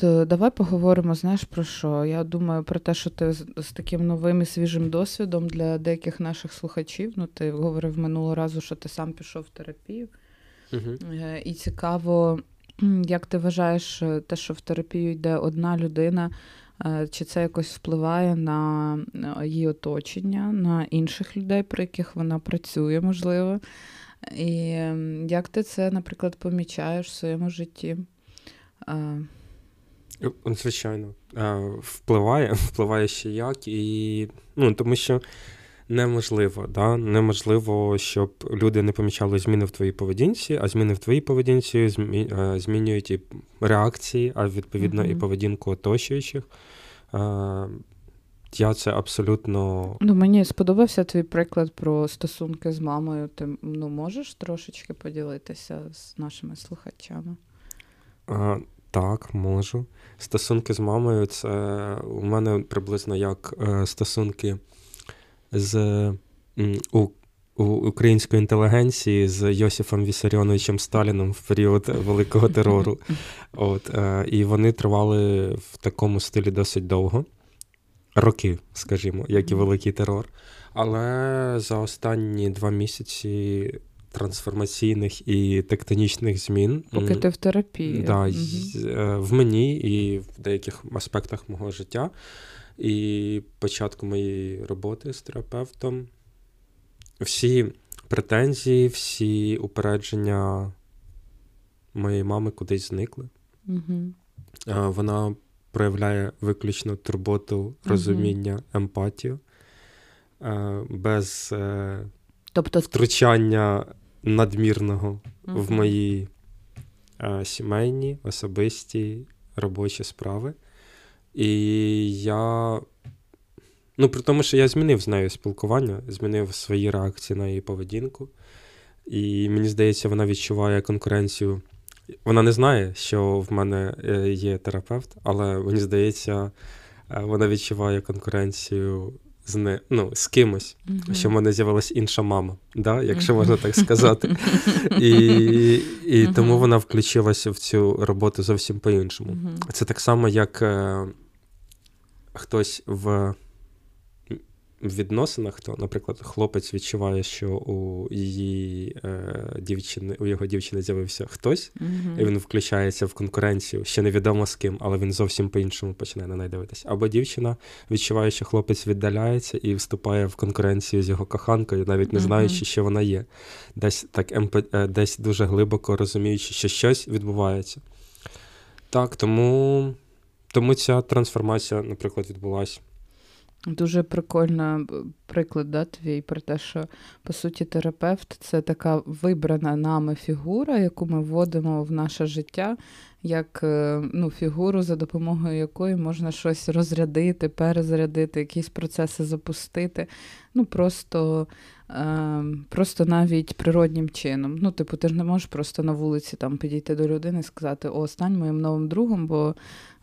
То давай поговоримо, знаєш, про що? Я думаю про те, що ти з, таким новим і свіжим досвідом для деяких наших слухачів. Ну, ти говорив минулого разу, що ти сам пішов в терапію. Угу. І цікаво, як ти вважаєш, е, те, що в терапію йде одна людина, е, чи це якось впливає на її оточення, на інших людей, про яких вона працює, можливо. І як ти це, наприклад, помічаєш в своєму житті? Звичайно, впливає, впливає ще як, і ну, тому що неможливо, да? неможливо, щоб люди не помічали зміни в твоїй поведінці, а зміни в твоїй поведінці змінюють і реакції, а відповідно mm-hmm. і поведінку оточуючих. Я це абсолютно. Ну, Мені сподобався твій приклад про стосунки з мамою. Ти ну, можеш трошечки поділитися з нашими слухачами? А, Так, можу. Стосунки з мамою це у мене приблизно як е, стосунки з у, у української інтелігенції з Йосифом Вісаріоновичем Сталіном в період великого терору. От, е, І вони тривали в такому стилі досить довго. Роки, скажімо, як і великий терор. Але за останні два місяці трансформаційних і тектонічних змін. Поки ти в терапії. Да, угу. В мені і в деяких аспектах мого життя. І початку моєї роботи з терапевтом. Всі претензії, всі упередження моєї мами кудись зникли. Угу. Вона проявляє виключно турботу, розуміння, угу. емпатію, без е, тобто... втручання надмірного угу. в мої сімейні, особисті робочі справи. І я. Ну, при тому, що я змінив з нею спілкування, змінив свої реакції на її поведінку. І мені здається, вона відчуває конкуренцію. Вона не знає, що в мене е, є терапевт, але мені здається, е, вона відчуває конкуренцію з не, ну, з кимось, mm-hmm. що в мене з'явилася інша мама, да, якщо можна так сказати. І і mm-hmm. тому вона включилася в цю роботу зовсім по-іншому. Mm-hmm. Це так само, як е, хтось в відносинах, то, наприклад, хлопець відчуває, що у її е, дівчини, у його дівчини з'явився хтось, mm-hmm. і він включається в конкуренцію, ще невідомо з ким, але він зовсім по-іншому починає на неї дивитися. Або дівчина відчуває, що хлопець віддаляється і вступає в конкуренцію з його коханкою, навіть не знаючи, mm-hmm. що вона є, десь так емп... Е, десь дуже глибоко розуміючи, що щось відбувається. Так, тому, тому ця трансформація, наприклад, відбулася. Дуже прикольно приклад да, твій про те, що по суті терапевт це така вибрана нами фігура, яку ми вводимо в наше життя, як е, ну, фігуру, за допомогою якої можна щось розрядити, перезарядити, якісь процеси запустити. Ну просто е, просто навіть природнім чином. Ну, типу, ти ж не можеш просто на вулиці там підійти до людини і сказати, о, стань моїм новим другом, бо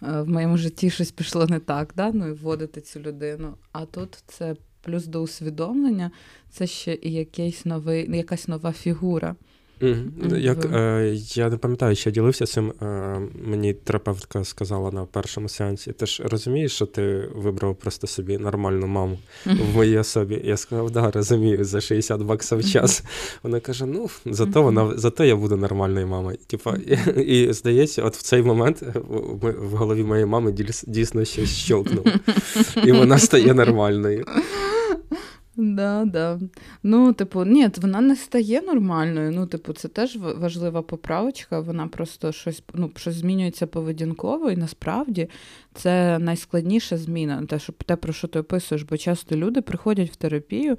е, в моєму житті щось пішло не так, да? ну і вводити цю людину. А тут це плюс до усвідомлення, це ще і якийсь новий, якась нова фігура. Mm-hmm. Як, е, Я не пам'ятаю, що я ділився цим. Е, мені терапевтка сказала на першому сеансі. Ти ж розумієш, що ти вибрав просто собі нормальну маму в моїй особі. Я сказав, да, розумію, за 60 баксів в час. Вона каже: ну, зато вона зато я буду нормальною мамою. Типа, і, і здається, от в цей момент в, в голові моєї мами дійсно щось щелкнуло. І вона стає нормальною. Да, да. Ну, типу, ні, вона не стає нормальною. Ну, типу, це теж важлива поправочка. Вона просто щось ну, щось змінюється поведінково, і насправді це найскладніша зміна. Те, що те, про що ти описуєш, бо часто люди приходять в терапію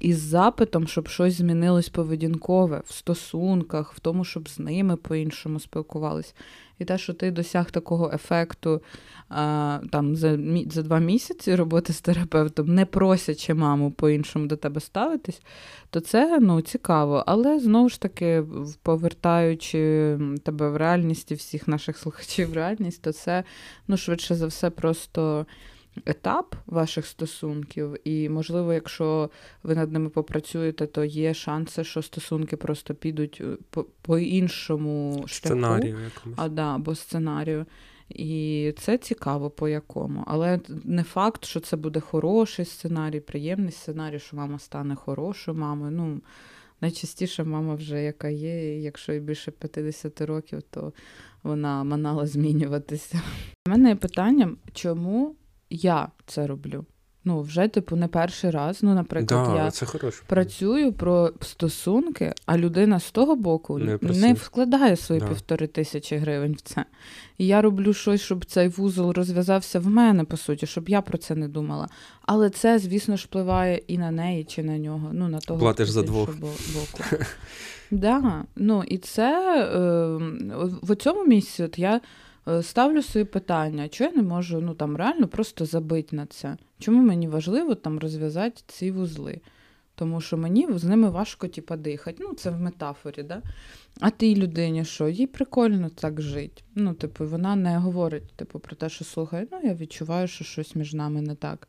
із запитом, щоб щось змінилось поведінкове в стосунках, в тому, щоб з ними по-іншому спілкувались. І те, що ти досяг такого ефекту а, там за за два місяці роботи з терапевтом, не просячи маму по-іншому до тебе ставитись, то це ну, цікаво. Але знову ж таки, повертаючи тебе в реальність і всіх наших слухачів в реальність, то це ну, швидше за все просто етап ваших стосунків, і, можливо, якщо ви над ними попрацюєте, то є шанси, що стосунки просто підуть е, по, по іншому сценарію якомусь. А, да, або сценарію. І це цікаво по якому. Але не факт, що це буде хороший сценарій, приємний сценарій, що мама стане хорошою мамою. Ну, Найчастіше мама вже яка є, і якщо їй більше 50 років, то вона манала змінюватися. У мене є питання, чому я це роблю? Ну, вже, типу, не перший раз. Ну, наприклад, да, я це працюю про стосунки, а людина з того боку не, не вкладає свої да. півтори тисячі гривень в це. І я роблю щось, щоб цей вузол розв'язався в мене, по суті, щоб я про це не думала. Але це, звісно ж, впливає і на неї, чи на нього. Ну, на того Платиш за двох. боку. Да, ну і це е, в цьому місці от я ставлю собі питання, що я не можу ну там реально просто забити на це. Чому мені важливо там розв'язати ці вузли? Тому що мені з ними важко типа, дихати. Ну, це в метафорі, да? А тій людині, що їй прикольно так жити. Ну, типу, вона не говорить типу, про те, що слухай, ну я відчуваю, що щось між нами не так.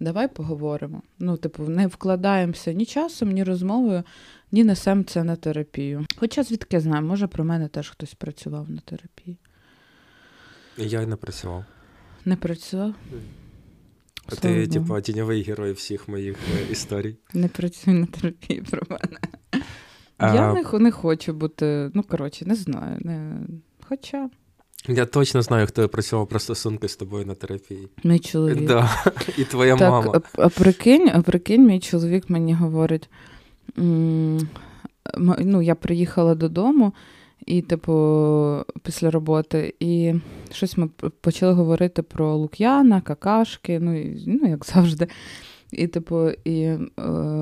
Давай поговоримо. Ну, типу, не вкладаємося ні часом, ні розмовою, ні несемо це на терапію. Хоча звідки знаю, може про мене теж хтось працював на терапії. Я й не працював. Не працював? А ти, типу, тіньовий герой всіх моїх е, історій. Не працюю на терапії про мене. А... Я не не хочу бути, ну, коротше, не знаю. Не... Хоча. Я точно знаю, хто працював про стосунки з тобою на терапії. Мій чоловік. Да. І твоя так, мама. А, а прикинь, а прикинь, мій чоловік мені говорить: ну, я приїхала додому. І, типу, після роботи, і щось ми почали говорити про Лук'яна, какашки, ну, і, ну як завжди. І, типу, і е,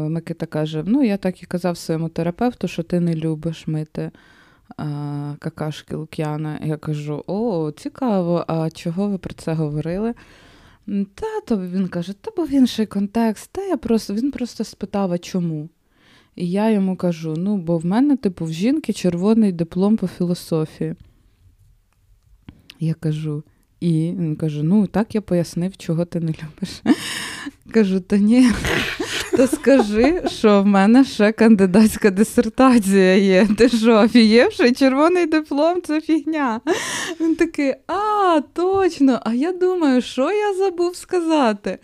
Микита каже: Ну, я так і казав своєму терапевту, що ти не любиш мити е, какашки Лук'яна. Я кажу: О, цікаво, а чого ви про це говорили? Та то він каже, та був інший контекст, та я просто він просто спитав, а чому? І я йому кажу: ну, бо в мене, типу, в жінки червоний диплом по філософії. Я кажу, і він каже: ну, так я пояснив, чого ти не любиш. Кажу, та ні. То скажи, що в мене ще кандидатська дисертація є. Ти що, офієвши? червоний диплом це фігня. Він такий, а, точно! А я думаю, що я забув сказати.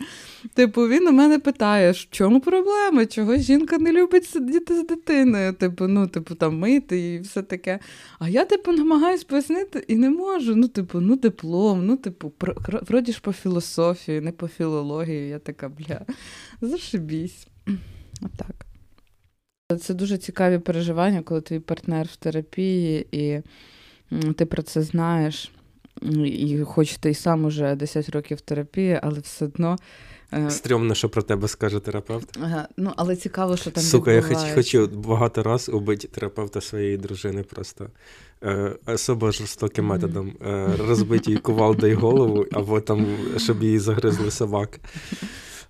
Типу, він у мене питає, в чому проблема? Чого жінка не любить сидіти з дитиною? Типу, ну, типу, там мити і все таке. А я, типу, намагаюсь пояснити і не можу. Ну, типу, ну, диплом, ну, типу, вроді ж по філософії, не по філології. Я така, бля, зашибісь. Отак. Це дуже цікаві переживання, коли твій партнер в терапії, і ти про це знаєш. І хоч ти й сам уже 10 років терапії, але все одно Е, Стрьомно, що про тебе скаже терапевт. Ага, Ну, але цікаво, що там. Сука, я хоч, хочу багато раз убити терапевта своєї дружини просто е, особо жорстоким mm-hmm. методом. Е, розбити їй кувалдою голову, або там, щоб її загризли собаки.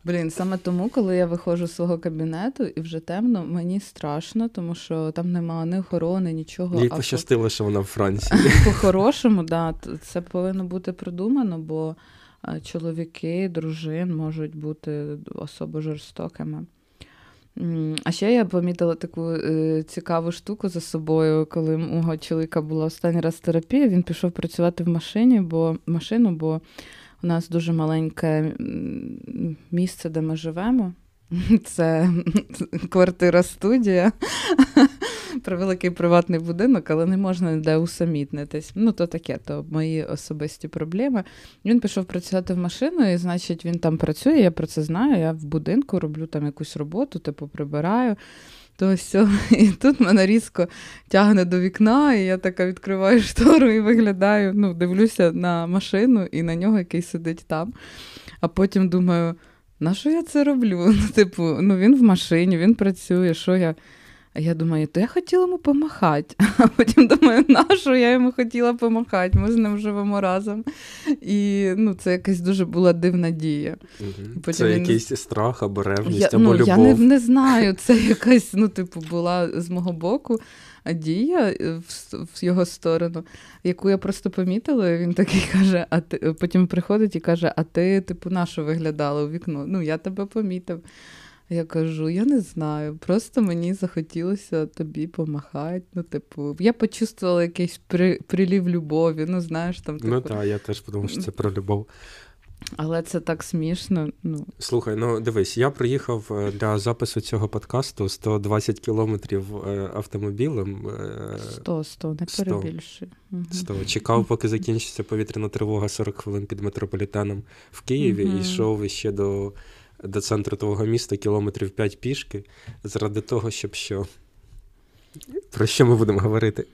Блін, саме тому, коли я виходжу з свого кабінету і вже темно, мені страшно, тому що там немає ні охорони, нічого. Їй пощастило, по... що вона в Франції. По-хорошому, да, це повинно бути продумано, бо чоловіки, дружин можуть бути особо жорстокими. А ще я помітила таку е, цікаву штуку за собою, коли мого чоловіка була останній раз терапія, він пішов працювати в машині, бо машину, бо у нас дуже маленьке місце, де ми живемо. Це квартира студія про великий приватний будинок, але не можна ніде усамітнитись. Ну, то таке, то мої особисті проблеми. Він пішов працювати в машину, і, значить, він там працює, я про це знаю. Я в будинку роблю там якусь роботу, типу прибираю. То все. І тут мене різко тягне до вікна, і я така відкриваю штору і виглядаю, ну, дивлюся на машину і на нього, який сидить там. А потім думаю, на що я це роблю? Ну, Типу, ну він в машині, він працює, що я А я думаю, то я хотіла йому помахати. А потім думаю, на що я йому хотіла помахати, ми з ним живемо разом. І ну, це якась дуже була дивна дія. Угу. Це він... якийсь страх або ревність, я, або ну, любов. Я не, не знаю, це якась, ну, типу, була з мого боку дія в, в його сторону, яку я просто помітила. Він такий каже, а ти потім приходить і каже: А ти, типу, на що виглядала у вікно? Ну, я тебе помітив. Я кажу, я не знаю, просто мені захотілося тобі помахати. Ну, типу, я почувствувала якийсь при, прилів любові. Ну, знаєш, там ну типу... Ну так, я теж подумав, що це про любов. Але це так смішно. Ну. Слухай, ну дивись, я приїхав е, для запису цього подкасту 120 кілометрів е, автомобілем. 100, 100, не перебільшуй. 100. Чекав, поки закінчиться повітряна тривога 40 хвилин під метрополітеном в Києві угу. і йшов ще до до центру твого міста кілометрів 5 пішки, заради того, щоб що. Про що ми будемо говорити?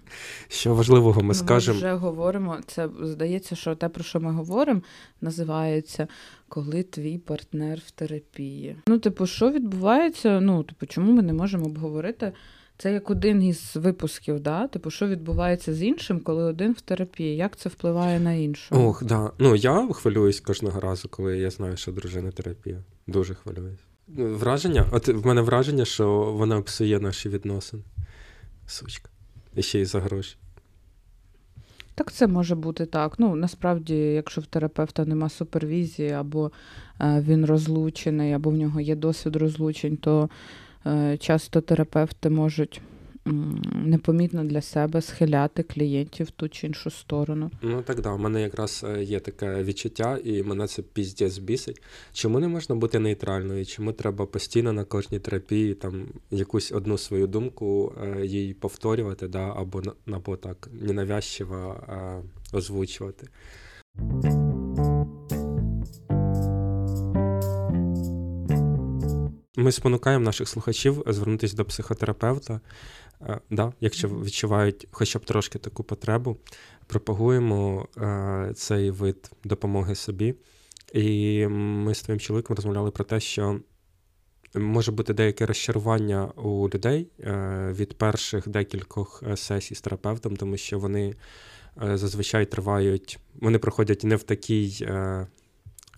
Що важливого ми, ми скажемо? Ми вже говоримо. Це здається, що те, про що ми говоримо, називається Коли твій партнер в терапії. Ну, типу, що відбувається? Ну, типу, чому ми не можемо обговорити? Це як один із випусків, да? Типу, що відбувається з іншим, коли один в терапії? Як це впливає на іншого? Ох, да. Ну я хвилююсь кожного разу, коли я знаю, що дружина терапія. Дуже хвилююсь. Враження, от в мене враження, що вона псує наші відносини. Сучка. І ще й за гроші. Так це може бути так. Ну, насправді, якщо в терапевта нема супервізії, або е, він розлучений, або в нього є досвід розлучень, то е, часто терапевти можуть непомітно для себе схиляти клієнтів в ту чи іншу сторону. Ну так да, у мене якраз е, є таке відчуття, і мене це піздець бісить. Чому не можна бути нейтральною? Чому треба постійно на кожній терапії там якусь одну свою думку е, їй повторювати, да, або або так ненавязчиво е, озвучувати? Ми спонукаємо наших слухачів звернутися до психотерапевта, Е, да, Якщо відчувають хоча б трошки таку потребу, пропагуємо е, цей вид допомоги собі. І ми з твоїм чоловіком розмовляли про те, що може бути деяке розчарування у людей е, від перших декількох сесій з терапевтом, тому що вони зазвичай тривають, вони проходять не в такій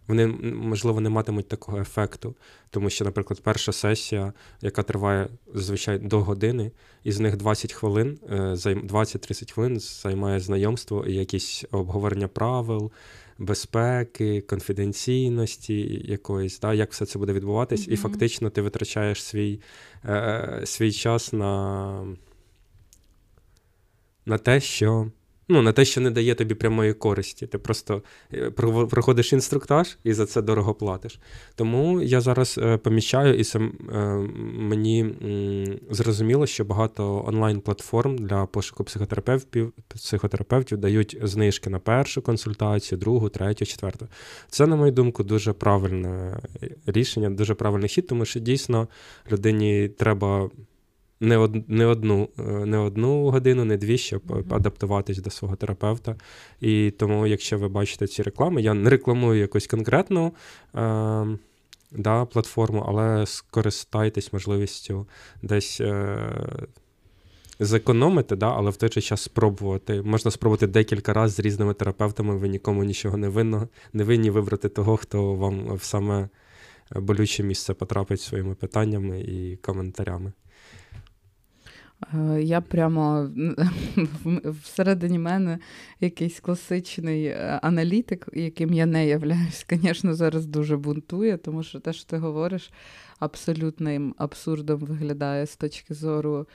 вони, можливо, не матимуть такого ефекту. Тому що, наприклад, перша сесія, яка триває зазвичай до години, із них 20 хвилин, 20-30 е, хвилин займає знайомство і якісь обговорення правил, безпеки, конфіденційності якоїсь, да, як все це буде відбуватись, mm-hmm. і фактично ти витрачаєш свій, е, свій час на, на те, що. Ну, на те, що не дає тобі прямої користі. Ти просто е, проходиш інструктаж і за це дорого платиш. Тому я зараз е, помічаю, і сам е, мені зрозуміло, що багато онлайн-платформ для пошуку психотерапевтів психотерапевтів дають знижки на першу консультацію, другу, третю, четверту. Це, на мою думку, дуже правильне рішення, дуже правильний хід, тому що дійсно людині треба не од, не, одну е, не одну годину, не дві, щоб mm-hmm. адаптуватись до свого терапевта. І тому, якщо ви бачите ці реклами, я не рекламую якусь конкретну е, да, платформу, але скористайтесь можливістю десь. Е, Зекономити, да, але в той же час спробувати. Можна спробувати декілька разів з різними терапевтами, ви нікому нічого не винно, не винні вибрати того, хто вам в саме болюче місце потрапить своїми питаннями і коментарями. Е, я прямо всередині мене якийсь класичний е, аналітик, яким я не являюсь, звісно, зараз дуже бунтує, тому що те, що ти говориш, абсолютним абсурдом виглядає з точки зору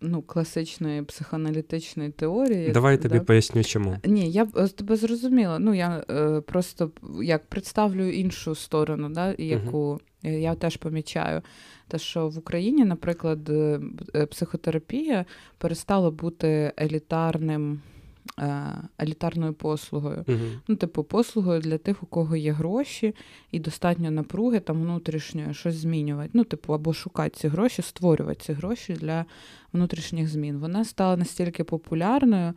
ну, класичної психоаналітичної теорії. Давай я тобі поясню, чому. Ні, я тебе зрозуміла. Ну, я просто як представлю іншу сторону, да, яку угу. я теж помічаю. Те, що в Україні, наприклад, е, е, психотерапія перестала бути елітарним. Е, елітарною послугою. Uh-huh. Ну, типу, послугою для тих, у кого є гроші, і достатньо напруги там внутрішньої щось змінювати. Ну, типу, або шукати ці гроші, створювати ці гроші для внутрішніх змін. Вона стала настільки популярною,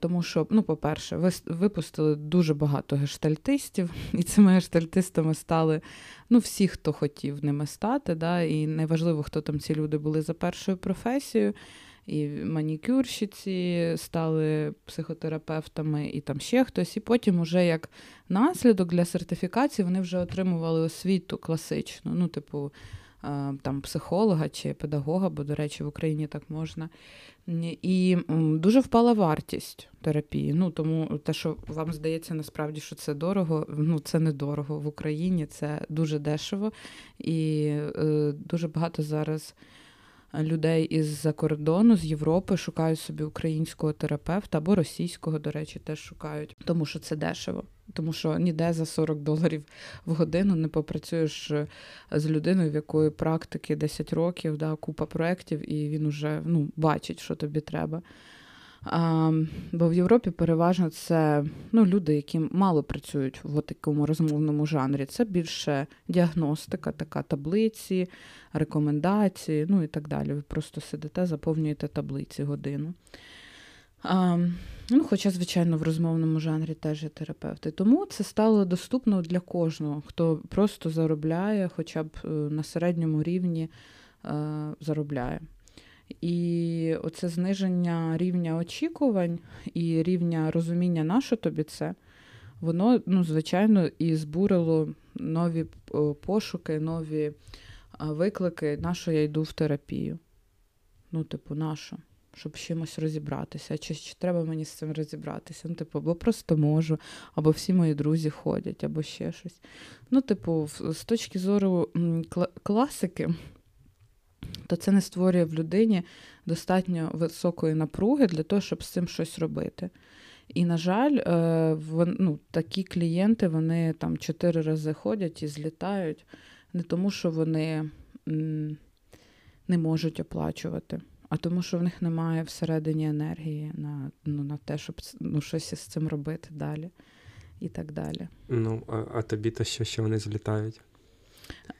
Тому що, ну, по-перше, ви, випустили дуже багато гештальтистів, і цими гештальтистами стали ну, всі, хто хотів ними стати. Да, І неважливо, хто там ці люди були за першою професією. І манікюрщиці стали психотерапевтами, і там ще хтось. І потім, уже як наслідок для сертифікації, вони вже отримували освіту класичну. Ну, типу, там психолога чи педагога, бо, до речі, в Україні так можна. І дуже впала вартість терапії. Ну тому те, що вам здається, насправді, що це дорого, ну це не дорого в Україні, це дуже дешево і е, дуже багато зараз людей із-за кордону, з Європи шукають собі українського терапевта або російського, до речі, теж шукають, тому що це дешево. Тому що ніде за 40 доларів в годину не попрацюєш е, з людиною, в якої практики 10 років, да, купа проєктів, і він уже ну, бачить, що тобі треба. Бо в Європі переважно це ну, люди, які мало працюють в такому розмовному жанрі. Це більше діагностика, така таблиці, рекомендації, ну і так далі. Ви просто сидите, заповнюєте таблиці годину. А, ну, Хоча, звичайно, в розмовному жанрі теж є терапевти. Тому це стало доступно для кожного, хто просто заробляє, хоча б е, на середньому рівні е, заробляє. І оце зниження рівня очікувань і рівня розуміння, на що тобі це, воно, ну, звичайно, і збурило нові пошуки, нові виклики, на що я йду в терапію. Ну, типу, на що? Щоб чимось розібратися. Чи, чи треба мені з цим розібратися? Ну, типу, або просто можу, або всі мої друзі ходять, або ще щось. Ну, типу, з точки зору класики то це не створює в людині достатньо високої напруги для того, щоб з цим щось робити. І, на жаль, е, ну, такі клієнти вони там чотири рази ходять і злітають, не тому, що вони не можуть оплачувати, а тому, що в них немає всередині енергії на ну, на те, щоб ну, щось із цим робити далі і так далі. Ну, а, а тобі то що, що вони злітають?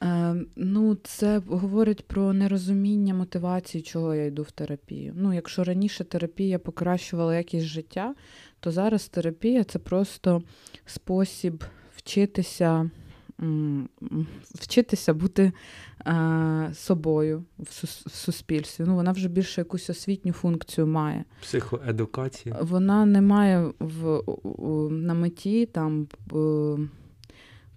Е, Ну, це говорить про нерозуміння мотивації, чого я йду в терапію. Ну, якщо раніше терапія покращувала якість життя, то зараз терапія це просто спосіб вчитися вчитися бути е, собою в суспільстві. Ну, Вона вже більше якусь освітню функцію має. Психоедукація. Вона не має в, на меті там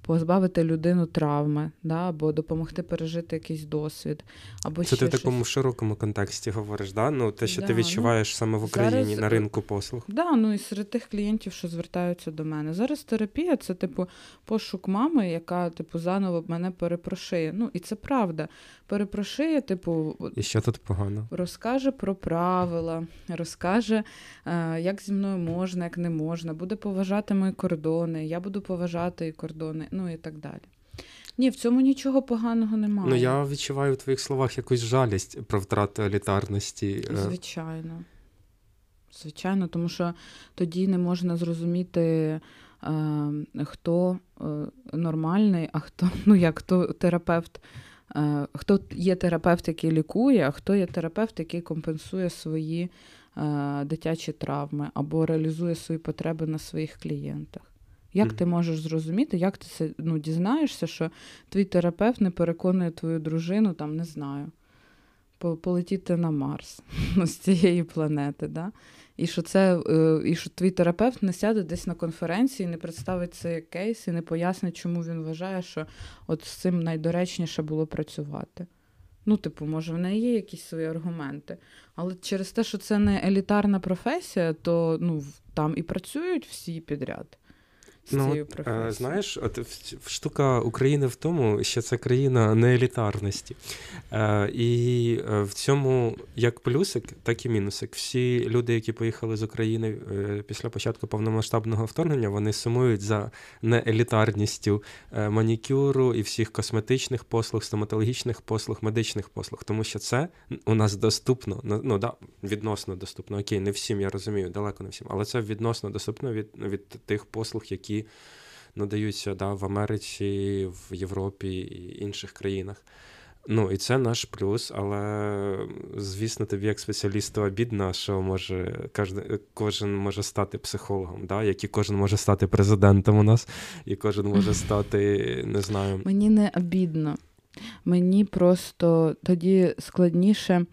позбавити людину травми, да, або допомогти пережити якийсь досвід. Або Це ще ти в такому щось. широкому контексті говориш, да? ну, те, що да, ти ну, відчуваєш ну, саме в Україні зараз, на ринку послуг. Да, ну і серед тих клієнтів, що звертаються до мене. Зараз терапія це, типу, пошук мами, яка, типу, заново мене перепрошує. Ну, і це правда. Перепрошує, типу, і що тут погано? Розкаже про правила, розкаже, е, як зі мною можна, як не можна, буде поважати мої кордони, я буду поважати і кордони ну і так далі. Ні, в цьому нічого поганого немає. Ну я відчуваю в твоїх словах якусь жалість про втрату елітарності. Е. Звичайно. Звичайно, тому що тоді не можна зрозуміти, е, хто нормальний, а хто ну як хто терапевт, хто є терапевт, який лікує, а хто є терапевт, який компенсує свої дитячі травми або реалізує свої потреби на своїх клієнтах. Як ти можеш зрозуміти, як ти це ну, дізнаєшся, що твій терапевт не переконує твою дружину, там, не знаю, полетіти на Марс ну, з цієї планети, да? І що це, е, і що твій терапевт не сяде десь на конференції, не представить цей кейс і не пояснить, чому він вважає, що от з цим найдоречніше було працювати. Ну, типу, може, в неї є якісь свої аргументи. Але через те, що це не елітарна професія, то ну, там і працюють всі підряд з ну, цією професією? Знаєш, от штука України в тому, що це країна неелітарності. Е, І е, в цьому як плюсик, так і мінусик. Всі люди, які поїхали з України е, після початку повномасштабного вторгнення, вони сумують за неелітарністю е, манікюру і всіх косметичних послуг, стоматологічних послуг, медичних послуг, тому що це у нас доступно, ну да, відносно доступно. Окей, не всім, я розумію, далеко не всім, але це відносно доступно від, від тих послуг, які надаються да, в Америці, в Європі і інших країнах. Ну, і це наш плюс, але звісно, тобі як спеціалісту обідно, що може кожен кожен може стати психологом, да? як і кожен може стати президентом у нас, і кожен може стати, не знаю. Мені не обідно. Мені просто тоді складніше.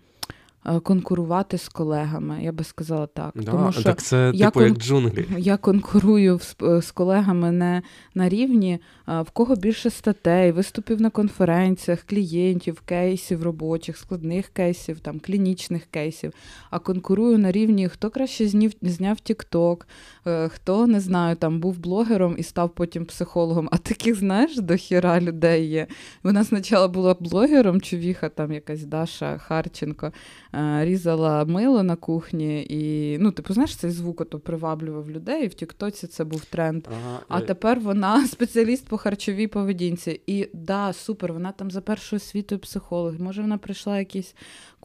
Е, конкурувати з колегами, я би сказала так. Да, Тому що так це я типу кон... як джунглі. Я конкурую з колегами не на рівні, в кого більше статей, виступів на конференціях, клієнтів, кейсів робочих, складних кейсів, там клінічних кейсів. А конкурую на рівні, хто краще зняв, зняв TikTok, е, хто не знаю, там був блогером і став потім психологом. А таких, знаєш, до хіра людей є. Вона спочатку була блогером, чувіха, там якась Даша Харченко. Е, різала мило на кухні, і ну, типу, знаєш, цей звук ото приваблював людей. і В Тіктоці це був тренд. Ага, а я... тепер вона спеціаліст по харчовій поведінці. І да, супер, вона там за першою освітою психолог. Може, вона прийшла якісь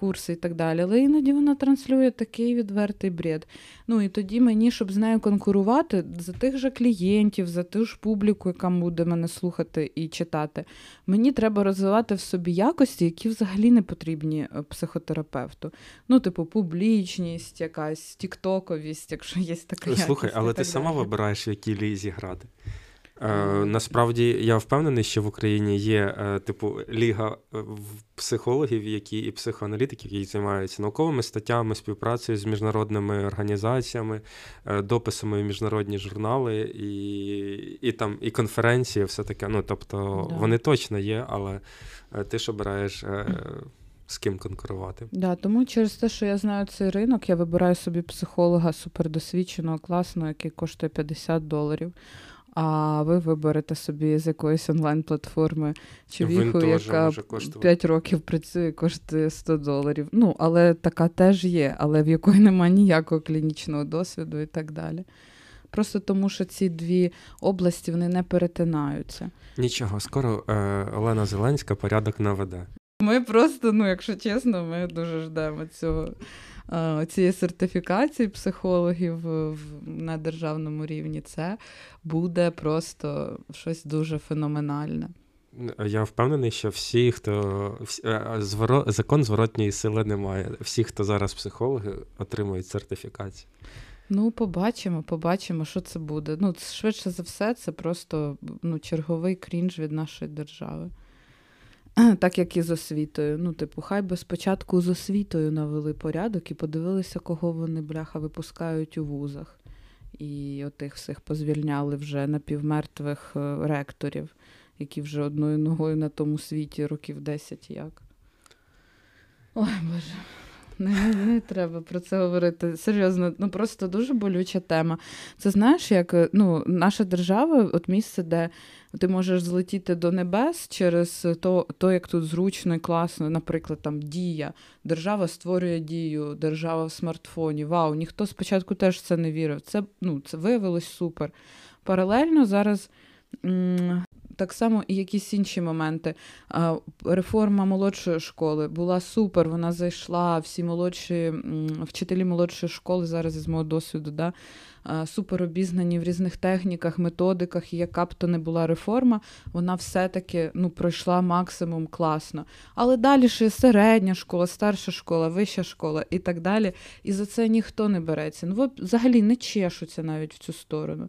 курси і так далі. Але іноді вона транслює такий відвертий бред. Ну і тоді мені, щоб з нею конкурувати за тих же клієнтів, за ту ж публіку, яка буде мене слухати і читати, мені треба розвивати в собі якості, які взагалі не потрібні е, психотерапевту. Ну, типу, публічність, якась тіктоковість, якщо є така. Слухай, але ти сама вибираєш, в якій лізі грати. Е, Насправді я впевнений, що в Україні є е, типу ліга е, психологів, які і психоаналітиків, які займаються науковими статтями, співпрацею з міжнародними організаціями, е, дописами в міжнародні журнали і і там і конференції, все таке. Ну тобто да. вони точно є, але е, ти ж обираєш. Е, з ким конкурувати. Да, Тому через те, що я знаю цей ринок, я вибираю собі психолога супердосвідченого, класного, який коштує 50 доларів а ви виберете собі з якоїсь онлайн-платформи човіху, яка 5 років працює, коштує 100 доларів. Ну, але така теж є, але в якої немає ніякого клінічного досвіду і так далі. Просто тому, що ці дві області вони не перетинаються. Нічого, скоро е, Олена Зеленська порядок наведе. Ми просто, ну, якщо чесно, ми дуже ждемо цього цієї сертифікації психологів на державному рівні, це буде просто щось дуже феноменальне. Я впевнений, що всі, хто е, зворо, закон зворотньої сили немає. Всі, хто зараз психологи, отримують сертифікацію. Ну, побачимо, побачимо, що це буде. Ну, швидше за все, це просто ну, черговий крінж від нашої держави. Так як і з освітою. Ну, типу, хай би спочатку з освітою навели порядок і подивилися, кого вони, бляха, випускають у вузах. І отих всіх позвільняли вже напівмертвих е, ректорів, які вже одною ногою на тому світі років 10 як. Ой, Боже. Не, не треба про це говорити. Серйозно, ну просто дуже болюча тема. Це знаєш, як ну, наша держава, от місце, де ти можеш злетіти до небес через то, то, як тут зручно і класно, наприклад, там дія. Держава створює дію, держава в смартфоні. Вау, ніхто спочатку теж це не вірив. Це ну, це виявилось супер. Паралельно зараз. М- так само і якісь інші моменти. Реформа молодшої школи була супер. Вона зайшла, всі молодші вчителі молодшої школи зараз із мого досвіду. да, Супер обізнані в різних техніках, методиках, і яка б то не була реформа, вона все-таки ну, пройшла максимум класно. Але далі ще середня школа, старша школа, вища школа і так далі. І за це ніхто не береться. Ну, взагалі не чешуться навіть в цю сторону.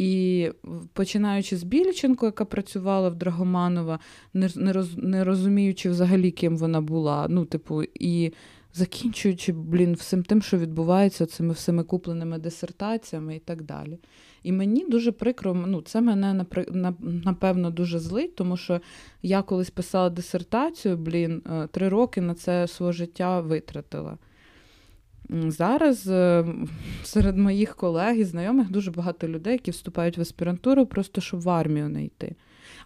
І починаючи з Більченко, яка працювала в Драгоманова, не роз, не розуміючи взагалі, ким вона була. Ну, типу, і закінчуючи, блін, всім тим, що відбувається цими всіми купленими дисертаціями і так далі. І мені дуже прикро, ну, це мене напевно дуже злить, тому що я колись писала дисертацію, блін, е, три роки на це своє життя витратила. Зараз е, серед моїх колег і знайомих дуже багато людей, які вступають в аспірантуру, просто щоб в армію не йти.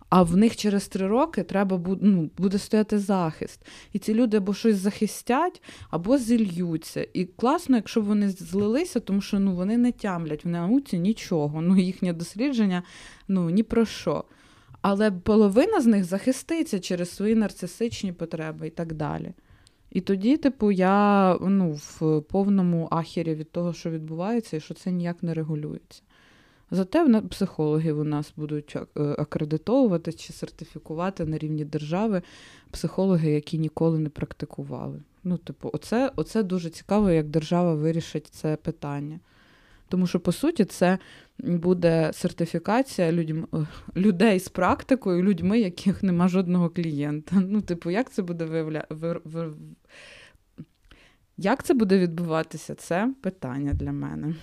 А в них через три роки треба ну, буде стояти захист. І ці люди або щось захистять, або зільються. І класно, якщо б вони злилися, тому що ну, вони не тямлять в науці нічого. Ну, Їхнє дослідження ну, ні про що. Але половина з них захиститься через свої нарцисичні потреби і так далі. І тоді, типу, я ну, в повному ахірі від того, що відбувається, і що це ніяк не регулюється. Зате психологи у нас будуть е, акредитовувати чи сертифікувати на рівні держави психологи, які ніколи не практикували. Ну, типу, оце, оце дуже цікаво, як держава вирішить це питання. Тому що, по суті, це буде сертифікація людьм, е, людей з практикою, людьми, яких нема жодного клієнта. Ну, типу, як це буде виявля... Як це буде відбуватися? Це питання для мене.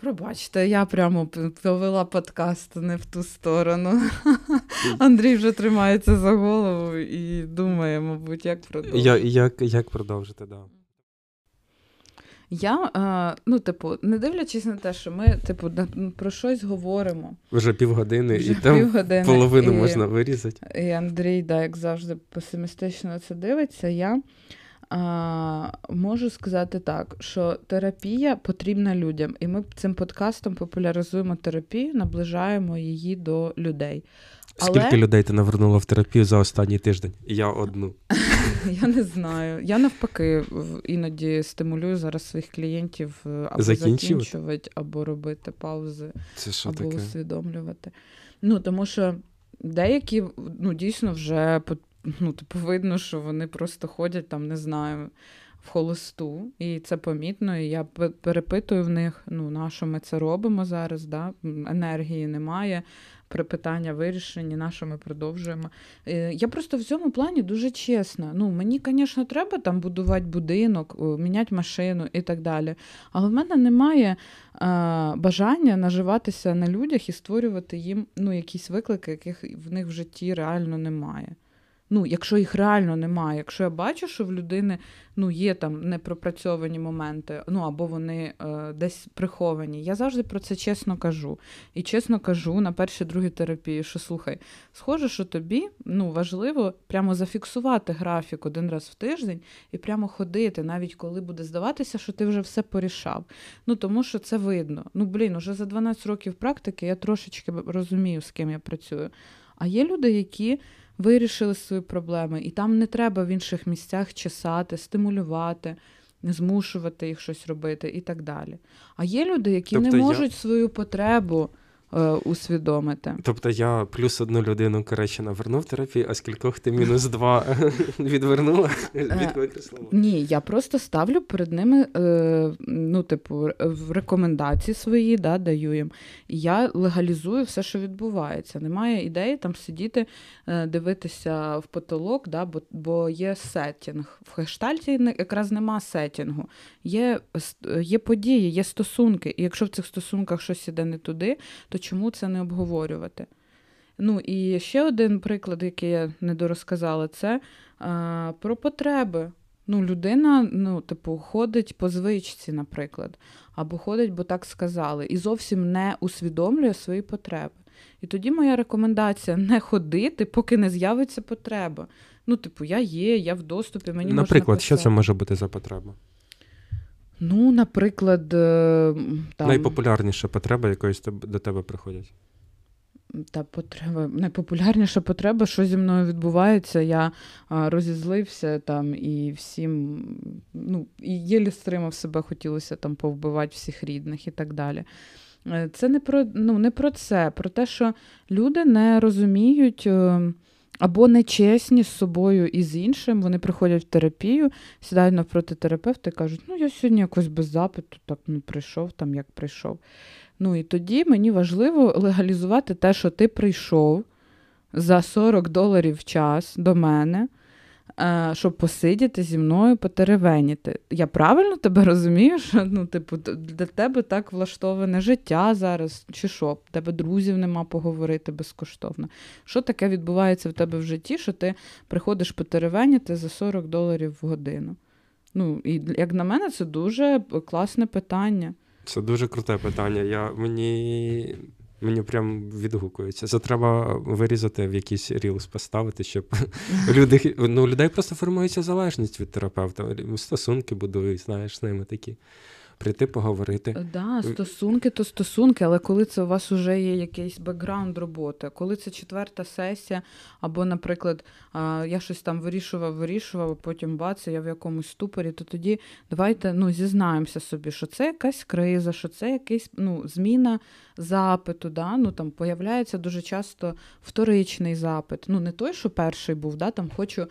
Пробачте, я прямо повела подкаст не в ту сторону. Андрій вже тримається за голову і думає, мабуть, як продовжити. Як як, продовжити, да. Я, е, ну, типу, не дивлячись на те, що ми, типу, про щось говоримо. Вже півгодини, Вже і там півгодини, половину і, можна вирізати. І Андрій, да, як завжди, песимістично це дивиться. Я а, Можу сказати так, що терапія потрібна людям, і ми цим подкастом популяризуємо терапію, наближаємо її до людей. Але... Скільки людей ти навернула в терапію за останній тиждень? Я одну. Я не знаю. Я навпаки іноді стимулюю зараз своїх клієнтів е, або закінчувати, або робити паузи, Це що або таке? усвідомлювати. Ну тому що деякі ну дійсно вже ну, типу, видно, що вони просто ходять там, не знаю, в холосту, і це помітно. І я перепитую в них, ну, на що ми це робимо зараз, да? енергії немає. Питання вирішені, на що ми продовжуємо. Е, я просто в цьому плані дуже чесна. Ну, Мені, звісно, треба там будувати будинок, міняти машину і так далі. Але в мене немає а, бажання наживатися на людях і створювати їм ну, якісь виклики, яких в них в житті реально немає. Ну, якщо їх реально немає, якщо я бачу, що в людини ну, є там непропрацьовані моменти, ну або вони е, десь приховані, я завжди про це чесно кажу. І чесно кажу на першій другій терапії, що слухай, схоже, що тобі ну, важливо прямо зафіксувати графік один раз в тиждень і прямо ходити, навіть коли буде здаватися, що ти вже все порішав. Ну тому що це видно. Ну, блін, уже за 12 років практики я трошечки розумію, з ким я працюю. А є люди, які вирішили свої проблеми, і там не треба в інших місцях чесати, стимулювати, змушувати їх щось робити і так далі. А є люди, які тобто не можуть я... свою потребу усвідомити. Тобто я плюс одну людину коротше, навернув терапію, а скількох ти мінус два відвернула від викреслила? Ні, я просто ставлю перед ними е, ну, типу, рекомендації свої, да, даю їм. І я легалізую все, що відбувається. Немає ідеї там сидіти, е, дивитися в потолок, да, бо бо є сеттінг. В хештальті якраз нема сеттінгу. Є, Є події, є стосунки. І якщо в цих стосунках щось іде не туди, то чому це не обговорювати? Ну і ще один приклад, який я не дорозказала, це а, про потреби. Ну, Людина, ну, типу, ходить по звичці, наприклад, або ходить, бо так сказали, і зовсім не усвідомлює свої потреби. І тоді моя рекомендація не ходити, поки не з'явиться потреба. Ну, типу, я є, я в доступі, мені Наприклад, можна що це може бути за потреба? Ну, наприклад, е, там... найпопулярніша потреба, якоїсь до тебе приходять. Та потреба, найпопулярніша потреба, що зі мною відбувається, я а, розізлився там і всім, ну, і єлі стримав себе, хотілося там повбивати всіх рідних і так далі. Е, це не про ну, не про це, про те, що люди не розуміють. Або нечесні з собою і з іншим. Вони приходять в терапію, сідають навпроти терапевта і кажуть, ну я сьогодні якось без запиту так не прийшов, там як прийшов. Ну і тоді мені важливо легалізувати те, що ти прийшов за 40 доларів в час до мене. Е, щоб посидіти зі мною потеревеніти. Я правильно тебе розумію, що ну, типу, для тебе так влаштоване життя зараз, чи що? Тебе друзів нема поговорити безкоштовно. Що таке відбувається в тебе в житті, що ти приходиш потеревеніти за 40 доларів в годину? Ну, і як на мене, це дуже класне питання. Це дуже круте питання. Я Мені Мені прям відгукується. Це треба вирізати в якийсь рілс поставити, щоб люди ну, людей просто формується залежність від терапевта. Стосунки будують, знаєш, з ними такі. Прийти поговорити. Так, да, стосунки то стосунки, але коли це у вас вже є якийсь бекграунд роботи, коли це четверта сесія, або, наприклад, я щось там вирішував, вирішував, а потім бац, я в якомусь ступорі, то тоді давайте ну, зізнаємося собі, що це якась криза, що це якась ну, зміна запиту. Да? Ну, там Появляється дуже часто вторичний запит. Ну, не той, що перший був, да? там хочу.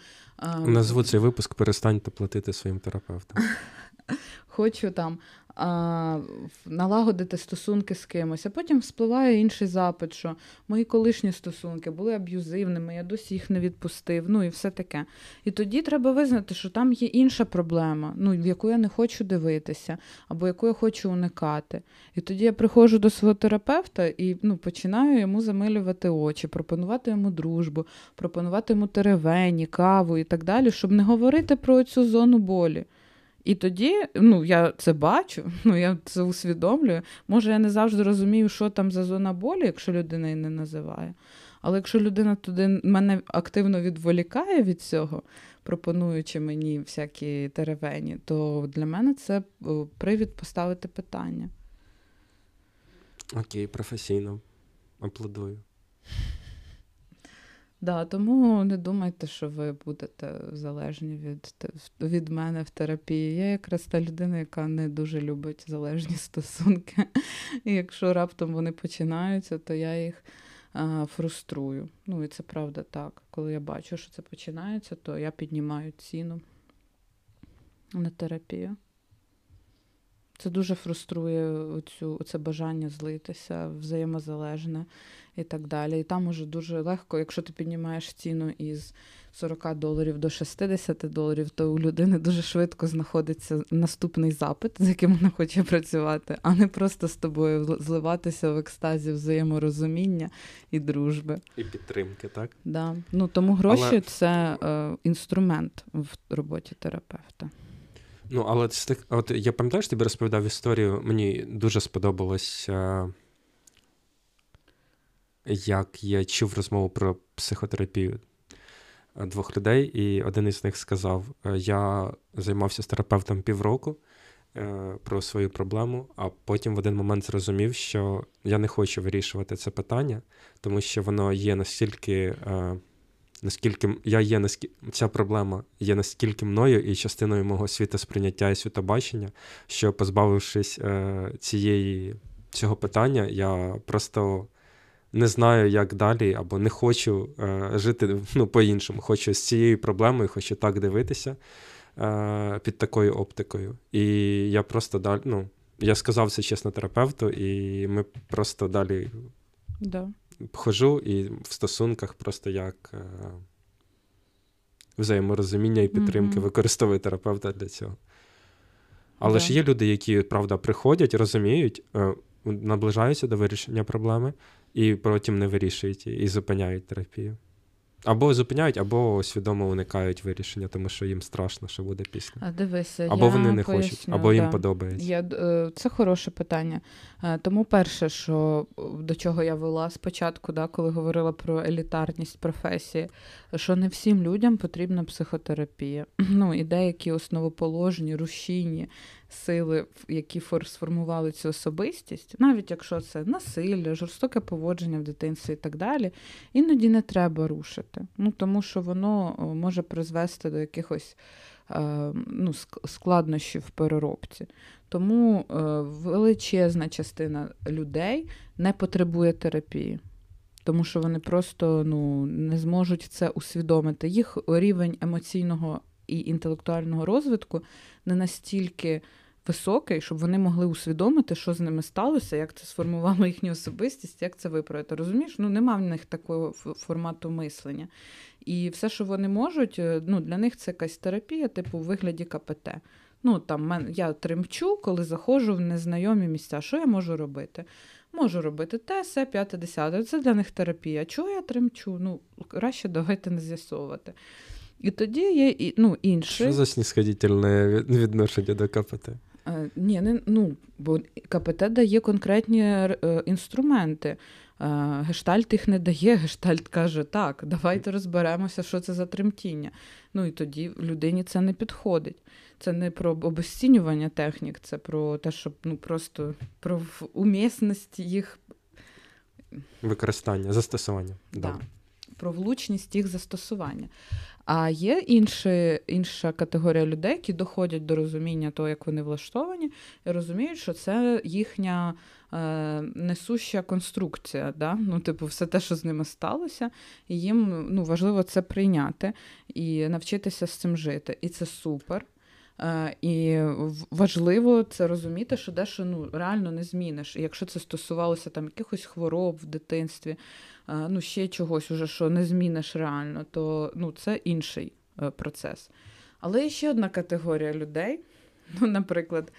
Назву цей випуск перестаньте платити своїм терапевтам. Хочу там налагодити стосунки з кимось, а потім спливає інший запит, що мої колишні стосунки були аб'юзивними, я досі їх не відпустив, ну і все таке. І тоді треба визнати, що там є інша проблема, ну, в яку я не хочу дивитися, або яку я хочу уникати. І тоді я приходжу до свого терапевта і ну, починаю йому замилювати очі, пропонувати йому дружбу, пропонувати йому теревені, каву і так далі, щоб не говорити про цю зону болі. І тоді, ну, я це бачу, ну я це усвідомлюю. Може, я не завжди розумію, що там за зона болі, якщо людина її не називає. Але якщо людина туди мене активно відволікає від цього, пропонуючи мені всякі теревені, то для мене це привід поставити питання. Окей, професійно. Аплодую. Да, Тому не думайте, що ви будете залежні від від мене в терапії. Я якраз та людина, яка не дуже любить залежні стосунки. І якщо раптом вони починаються, то я їх а, фруструю. Ну і це правда так. Коли я бачу, що це починається, то я піднімаю ціну на терапію. Це дуже фруструє оцю, це бажання злитися, взаємозалежне і так далі. І там уже дуже легко, якщо ти піднімаєш ціну із 40 доларів до 60 доларів, то у людини дуже швидко знаходиться наступний запит, з яким вона хоче працювати, а не просто з тобою зливатися в екстазі взаєморозуміння і дружби. І підтримки, так? Да. Ну, Тому гроші Але... це е, інструмент в роботі терапевта. Ну, але от я пам'ятаю, що тобі розповідав історію. Мені дуже сподобалось, е, як я чув розмову про психотерапію е, двох людей, і один із них сказав: е, Я займався з терапевтом півроку про свою проблему, а потім в один момент зрозумів, що я не хочу вирішувати це питання, тому що воно є настільки наскільки я є наскільки ця проблема є настільки мною і частиною мого світосприйняття і світобачення, що позбавившись е, цієї цього питання, я просто не знаю, як далі, або не хочу е, жити ну, по-іншому. Хочу з цією проблемою, хочу так дивитися е, під такою оптикою. І я просто далі, ну, я сказав це чесно терапевту, і ми просто далі. Да хожу і в стосунках просто як е, взаєморозуміння і підтримки mm-hmm. використовую терапевта для цього. Але yeah. ж є люди, які, правда, приходять, розуміють, е, наближаються до вирішення проблеми і потім не вирішують і зупиняють терапію. Або зупиняють, або свідомо уникають вирішення, тому що їм страшно, що буде після. А дивися, або я вони не поясню, хочуть, або їм подобається. Я, е, Це хороше питання. Е, тому перше, що до чого я вела спочатку, да, коли говорила про елітарність професії, що не всім людям потрібна психотерапія. Ну, І деякі основоположні, рушійні сили, які сформували цю особистість, навіть якщо це насилля, жорстоке поводження в дитинстві і так далі, іноді не треба рушити. Ну, Тому що воно може призвести до якихось е, ну, складнощів в переробці. Тому е, величезна частина людей не потребує терапії. Тому що вони просто ну, не зможуть це усвідомити. Їх рівень емоційного і інтелектуального розвитку не настільки високий, щоб вони могли усвідомити, що з ними сталося, як це сформувало їхню особистість, як це виправити. Розумієш? Ну нема в них такого формату мислення. І все, що вони можуть, е, ну для них це якась терапія, типу в вигляді КПТ. Ну там я тремчу, коли заходжу в незнайомі місця. Що я можу робити? Можу робити те, все, п'яте, десяте. Це для них терапія. Чого я тремчу? Ну, краще давайте не з'ясовувати. І тоді є ну, інші. Що за снісходительне відношення до КПТ? Ні, не ну, бо КПТ дає конкретні е, інструменти. Гештальт їх не дає, гештальт каже, так, давайте розберемося, що це за тремтіння. Ну і тоді людині це не підходить. Це не про обесцінювання технік, це про те, щоб ну просто про умісність їх використання, застосування. Да. Про влучність їх застосування. А є інші, інша категорія людей, які доходять до розуміння того, як вони влаштовані, і розуміють, що це їхня е, несуща конструкція. Да? Ну, типу, все те, що з ними сталося, і їм ну, важливо це прийняти і навчитися з цим жити. І це супер. Е, і важливо це розуміти, що дещо ну, реально не зміниш. І якщо це стосувалося там якихось хвороб в дитинстві, ну ще чогось, уже, що не зміниш реально, то ну, це інший е, процес. Але є ще одна категорія людей. Ну, Наприклад,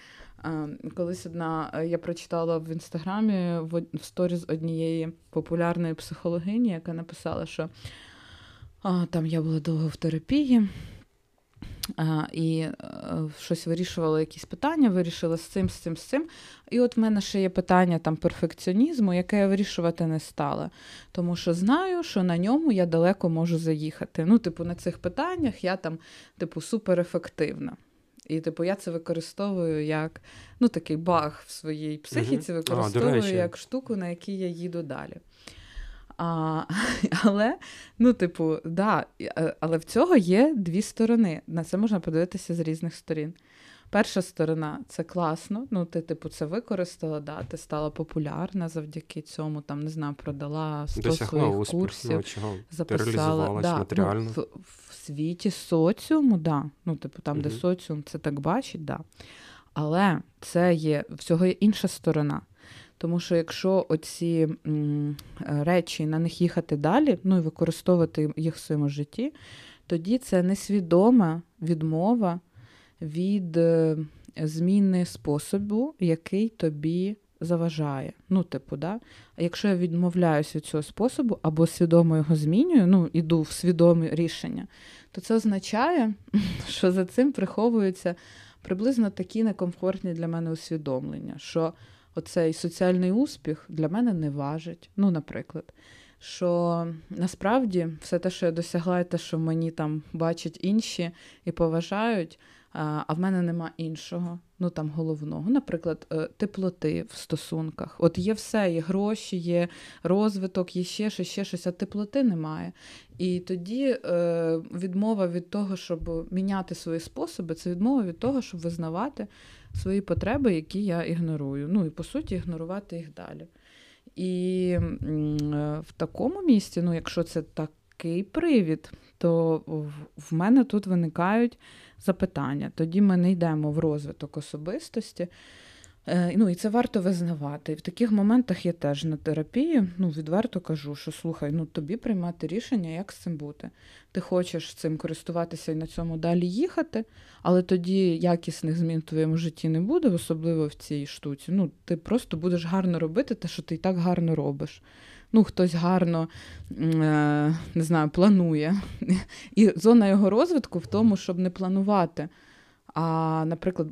колись одна я прочитала в інстаграмі в сторіз однієї популярної психологині, яка написала, що там я була довго в терапії. І е, щось вирішувала якісь питання, вирішила з цим, з цим, з цим. І от в мене ще є питання там перфекціонізму, яке я вирішувати не стала. Тому що знаю, що на ньому я далеко можу заїхати. Ну, типу, на цих питаннях я там, типу, суперефективна. І, типу, я це використовую як ну, такий баг в своїй психіці, використовую а, як штуку, на якій я їду далі. А, Але, ну, типу, да, е, але в цього є дві сторони. На це можна подивитися з різних сторін. Перша сторона це класно. Ну, ти, типу, це використала, да, ти стала популярна завдяки цьому, там, не знаю, продала 100 Досягла своїх успіх, курсів, ну, чого? записала да, матеріально. Ну, в, в світі соціуму, да. Ну, типу, там, угу. де соціум це так бачить, да. Але це є всього є інша сторона. Тому що якщо оці м, речі на них їхати далі, ну і використовувати їх в своєму житті, тоді це несвідома відмова від е, зміни способу, який тобі заважає. Ну, типу, да? А якщо я відмовляюся від цього способу або свідомо його змінюю, ну, іду в свідоме рішення, то це означає, що за цим приховуються приблизно такі некомфортні для мене усвідомлення. що оцей соціальний успіх для мене не важить. Ну, наприклад, що насправді все те, що я досягла, і те, що мені там бачать інші і поважають, а в мене нема іншого, ну там головного. Наприклад, е, теплоти в стосунках. От є все, є гроші, є розвиток, є ще щось, ще щось, а теплоти немає. І тоді е, відмова від того, щоб міняти свої способи, це відмова від того, щоб визнавати свої потреби, які я ігнорую. Ну і по суті, ігнорувати їх далі. І е, в такому місці, ну, якщо це такий привід, то в мене тут виникають запитання. Тоді ми не йдемо в розвиток особистості. Е, ну, І це варто визнавати. І в таких моментах я теж на терапії ну, відверто кажу, що слухай, ну тобі приймати рішення, як з цим бути. Ти хочеш цим користуватися і на цьому далі їхати, але тоді якісних змін в твоєму житті не буде, особливо в цій штуці. Ну, Ти просто будеш гарно робити те, що ти і так гарно робиш. Ну, Хтось гарно е, не знаю, планує. І зона його розвитку в тому, щоб не планувати. А, наприклад,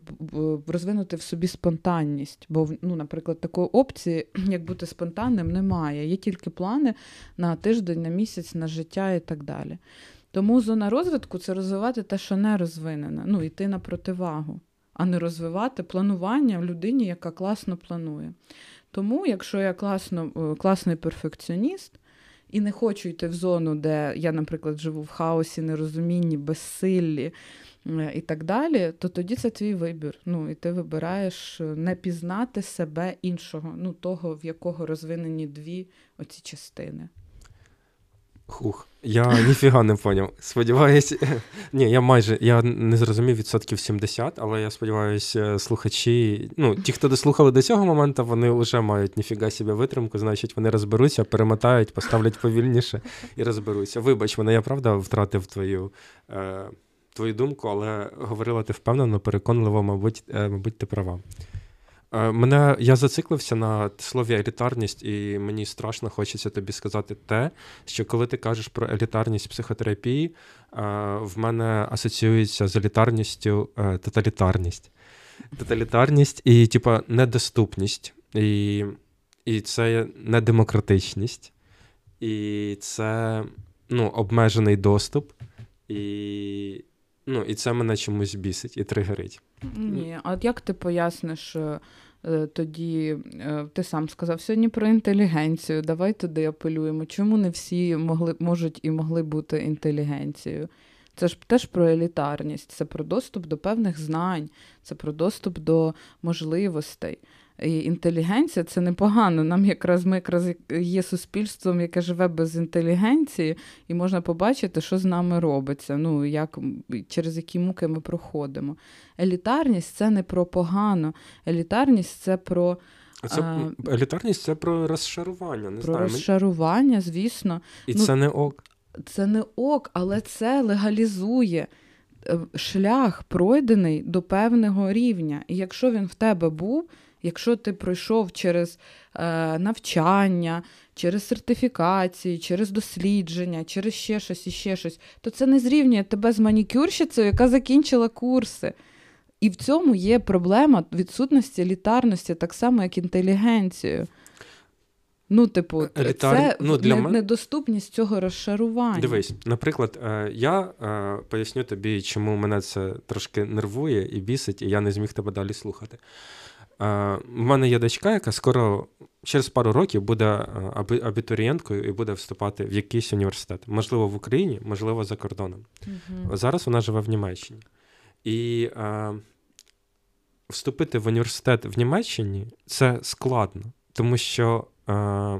розвинути в собі спонтанність. Бо, ну, наприклад, такої опції, як бути спонтанним, немає. Є тільки плани на тиждень, на місяць, на життя і так далі. Тому зона розвитку це розвивати те, що не розвинене, ну, йти на противагу, а не розвивати планування в людині, яка класно планує. Тому, якщо я класно, е, класний перфекціоніст і не хочу йти в зону, де я, наприклад, живу в хаосі, нерозумінні, безсиллі, і так далі, то тоді це твій вибір. Ну, І ти вибираєш е, не пізнати себе іншого, ну, того, в якого розвинені дві оці частини. Хух, я ніфіга не поняв. Сподіваюсь, ні, я майже я не зрозумів відсотків 70, але я сподіваюся, е, слухачі, ну, ті, хто дослухали до цього моменту, вони вже мають ніфіга себе витримку, значить, вони розберуться, перемотають, поставлять повільніше і розберуться. Вибач, мене я правда втратив твою. Е твою думку, але говорила ти впевнено, переконливо, мабуть, е, мабуть, ти права. Е, мене я зациклився на слові елітарність, і мені страшно хочеться тобі сказати те, що коли ти кажеш про елітарність психотерапії, е, в мене асоціюється з елітарністю тоталітарність. Тоталітарність і, типа, недоступність. І і це недемократичність, і це ну, обмежений доступ, і ну, і це мене чомусь бісить і тригерить. Ні, а як ти поясниш е, тоді, е, ти сам сказав сьогодні про інтелігенцію, давай туди апелюємо. Чому не всі могли, можуть і могли бути інтелігенцією? Це ж теж про елітарність, це про доступ до певних знань, це про доступ до можливостей. Інтелігенція це непогано. Нам якраз ми якраз є суспільством, яке живе без інтелігенції, і можна побачити, що з нами робиться, ну як через які муки ми проходимо. Елітарність це не про погано. Елітарність це про. Це а, елітарність це про розшарування. Не про знаю. розшарування, звісно. І ну, це не ок. Це не ок, але це легалізує е, шлях пройдений до певного рівня. І якщо він в тебе був. Якщо ти пройшов через е, навчання, через сертифікації, через дослідження, через ще щось і ще щось, то це не зрівнює тебе з манікюрщицею, яка закінчила курси. І в цьому є проблема відсутності елітарності, так само, як інтелігенцією. Ну, типу, Елітар... це ну, для не, мене... недоступність цього розшарування. Дивись, наприклад, е, я е, поясню тобі, чому мене це трошки нервує і бісить, і я не зміг тебе далі слухати. У мене є дочка, яка скоро через пару років буде е, абітурієнткою і буде вступати в якийсь університет. Можливо, в Україні, можливо, за кордоном. Угу. Зараз вона живе в Німеччині. І а, вступити в університет в Німеччині це складно, тому що а,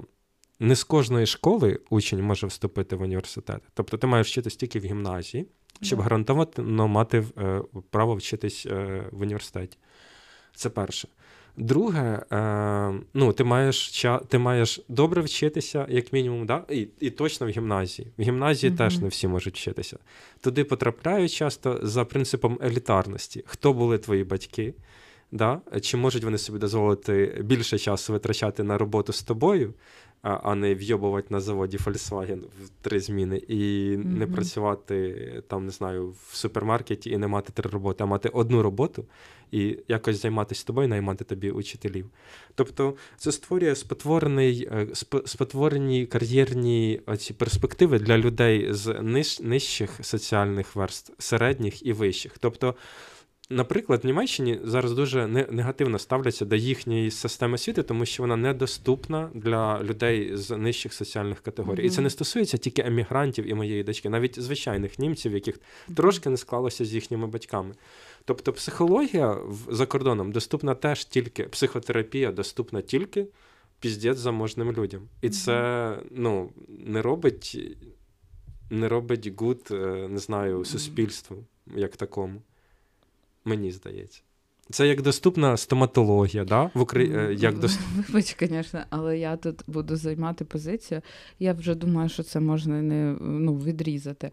не з кожної школи учень може вступити в університет. Тобто ти маєш вчитись тільки в гімназії, щоб гарантовано мати е, право вчитись е, в університеті. Це перше. Друге, е, ну, ти маєш ти маєш добре вчитися, як мінімум, да? і і точно в гімназії. В гімназії mm-hmm. теж не всі можуть вчитися. Туди потрапляють часто за принципом елітарності. Хто були твої батьки? Да? Чи можуть вони собі дозволити більше часу витрачати на роботу з тобою, а не вйобувати на заводі Volkswagen в три зміни, і mm-hmm. не працювати там, не знаю, в супермаркеті і не мати три роботи, а мати одну роботу і якось займатися тобою, наймати тобі учителів. Тобто це створює спотворений, е, спотворені кар'єрні ці перспективи для людей з ниж, нижчих соціальних верст, середніх і вищих. Тобто Наприклад, в Німеччині зараз дуже негативно ставляться до їхньої системи освіти, тому що вона недоступна для людей з нижчих соціальних категорій. Mm-hmm. І це не стосується тільки емігрантів і моєї дочки, навіть звичайних німців, яких mm-hmm. трошки не склалося з їхніми батьками. Тобто, психологія за кордоном доступна теж тільки, психотерапія доступна тільки піздець заможним людям. І це ну, не робить не робить good, е, не знаю, суспільству як такому мені здається. Це як доступна стоматологія, да? В Украї... Е, як дост... Вибач, звісно, але я тут буду займати позицію. Я вже думаю, що це можна не ну, відрізати.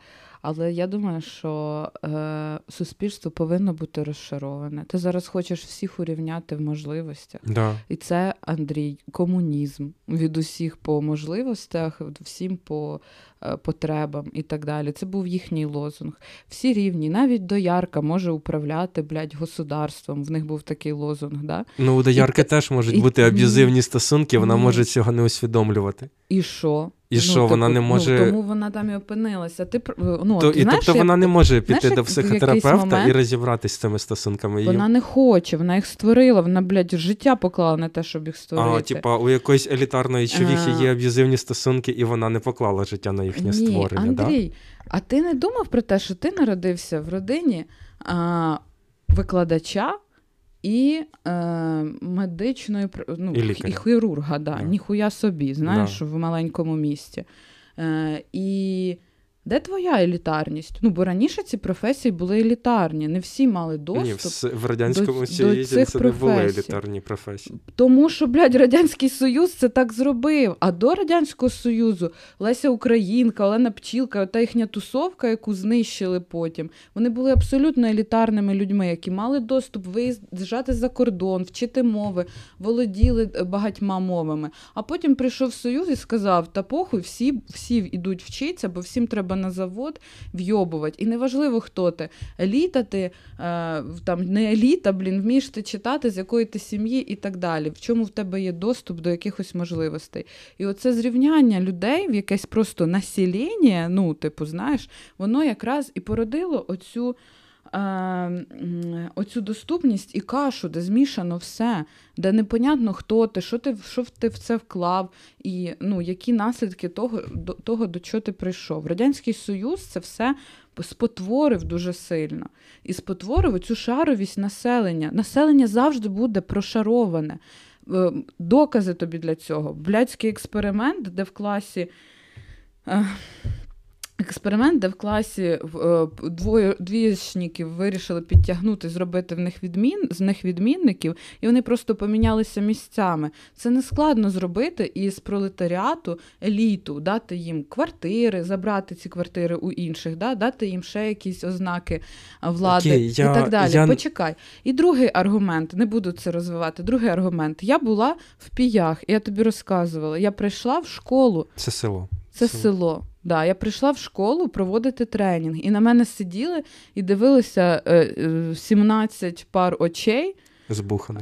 Але я думаю, що е, суспільство повинно бути розшароване. Ти зараз хочеш всіх урівняти в можливостях. Да. І це, Андрій, комунізм від усіх по можливостях, всім по е, потребам і так далі. Це був їхній лозунг. Всі рівні, навіть доярка може управляти блядь, государством. В них був такий лозунг. Да? Ну, у доярки і, теж можуть і, бути аб'юзивні стосунки, вона може цього не усвідомлювати. І що? І ну, що типу, вона не ну, може. Ну, Тому вона там і опинилася. Ти ну, То, ти і знаєш, Тобто вона не може піти знаєш, до психотерапевта момент... і розібратися з цими стосунками. Вона не хоче, вона їх створила, вона, блядь, життя поклала на те, щоб їх створити. А, типа, у якоїсь елітарної човіхи є аб'юзивні стосунки, і вона не поклала життя на їхнє Ні, створення. Андрій, да? а ти не думав про те, що ти народився в родині а, викладача? І е, медичної ну, і, і хірурга, да, да. ніхуя собі, знаєш, да. в маленькому місті. Е, І де твоя елітарність? Ну, бо раніше ці професії були елітарні, не всі мали доступ. Ні, в Радянському Союзі це не були елітарні професії. Тому що, блядь, Радянський Союз це так зробив. А до Радянського Союзу Леся Українка, Олена Пчілка, та їхня тусовка, яку знищили потім, вони були абсолютно елітарними людьми, які мали доступ виїжджати за кордон, вчити мови, володіли е, багатьма мовами. А потім прийшов Союз і сказав: та похуй, всі всі йдуть вчитися, бо всім треба треба на завод вйобувати. І неважливо, хто ти. Еліта, ти е, там не еліта, блін, вмієш ти читати, з якої ти сім'ї і так далі. В чому в тебе є доступ до якихось можливостей. І оце зрівняння людей в якесь просто населення, ну, типу, знаєш, воно якраз і породило оцю. Е, оцю доступність і кашу, де змішано все, де непонятно, хто ти, що ти що ти в це вклав, і ну, які наслідки того, до, того, до чого ти прийшов. Радянський Союз це все спотворив дуже сильно. І спотворив оцю шаровість населення. Населення завжди буде прошароване. Е, докази тобі для цього. Блядський експеримент, де в класі. Експеримент, де в класі е, двоє двічників вирішили підтягнути, зробити в них відмін, з них відмінників, і вони просто помінялися місцями. Це не складно зробити із пролетаріату еліту, дати їм квартири, забрати ці квартири у інших, да, дати їм ще якісь ознаки влади Окей, я, і так далі. Я... Почекай. І другий аргумент, не буду це розвивати. Другий аргумент. Я була в піях, я тобі розказувала. Я прийшла в школу. Це село. Це село. село. Да, Я прийшла в школу проводити тренінг, і на мене сиділи і дивилися е, 17 е, пар очей. Збухано.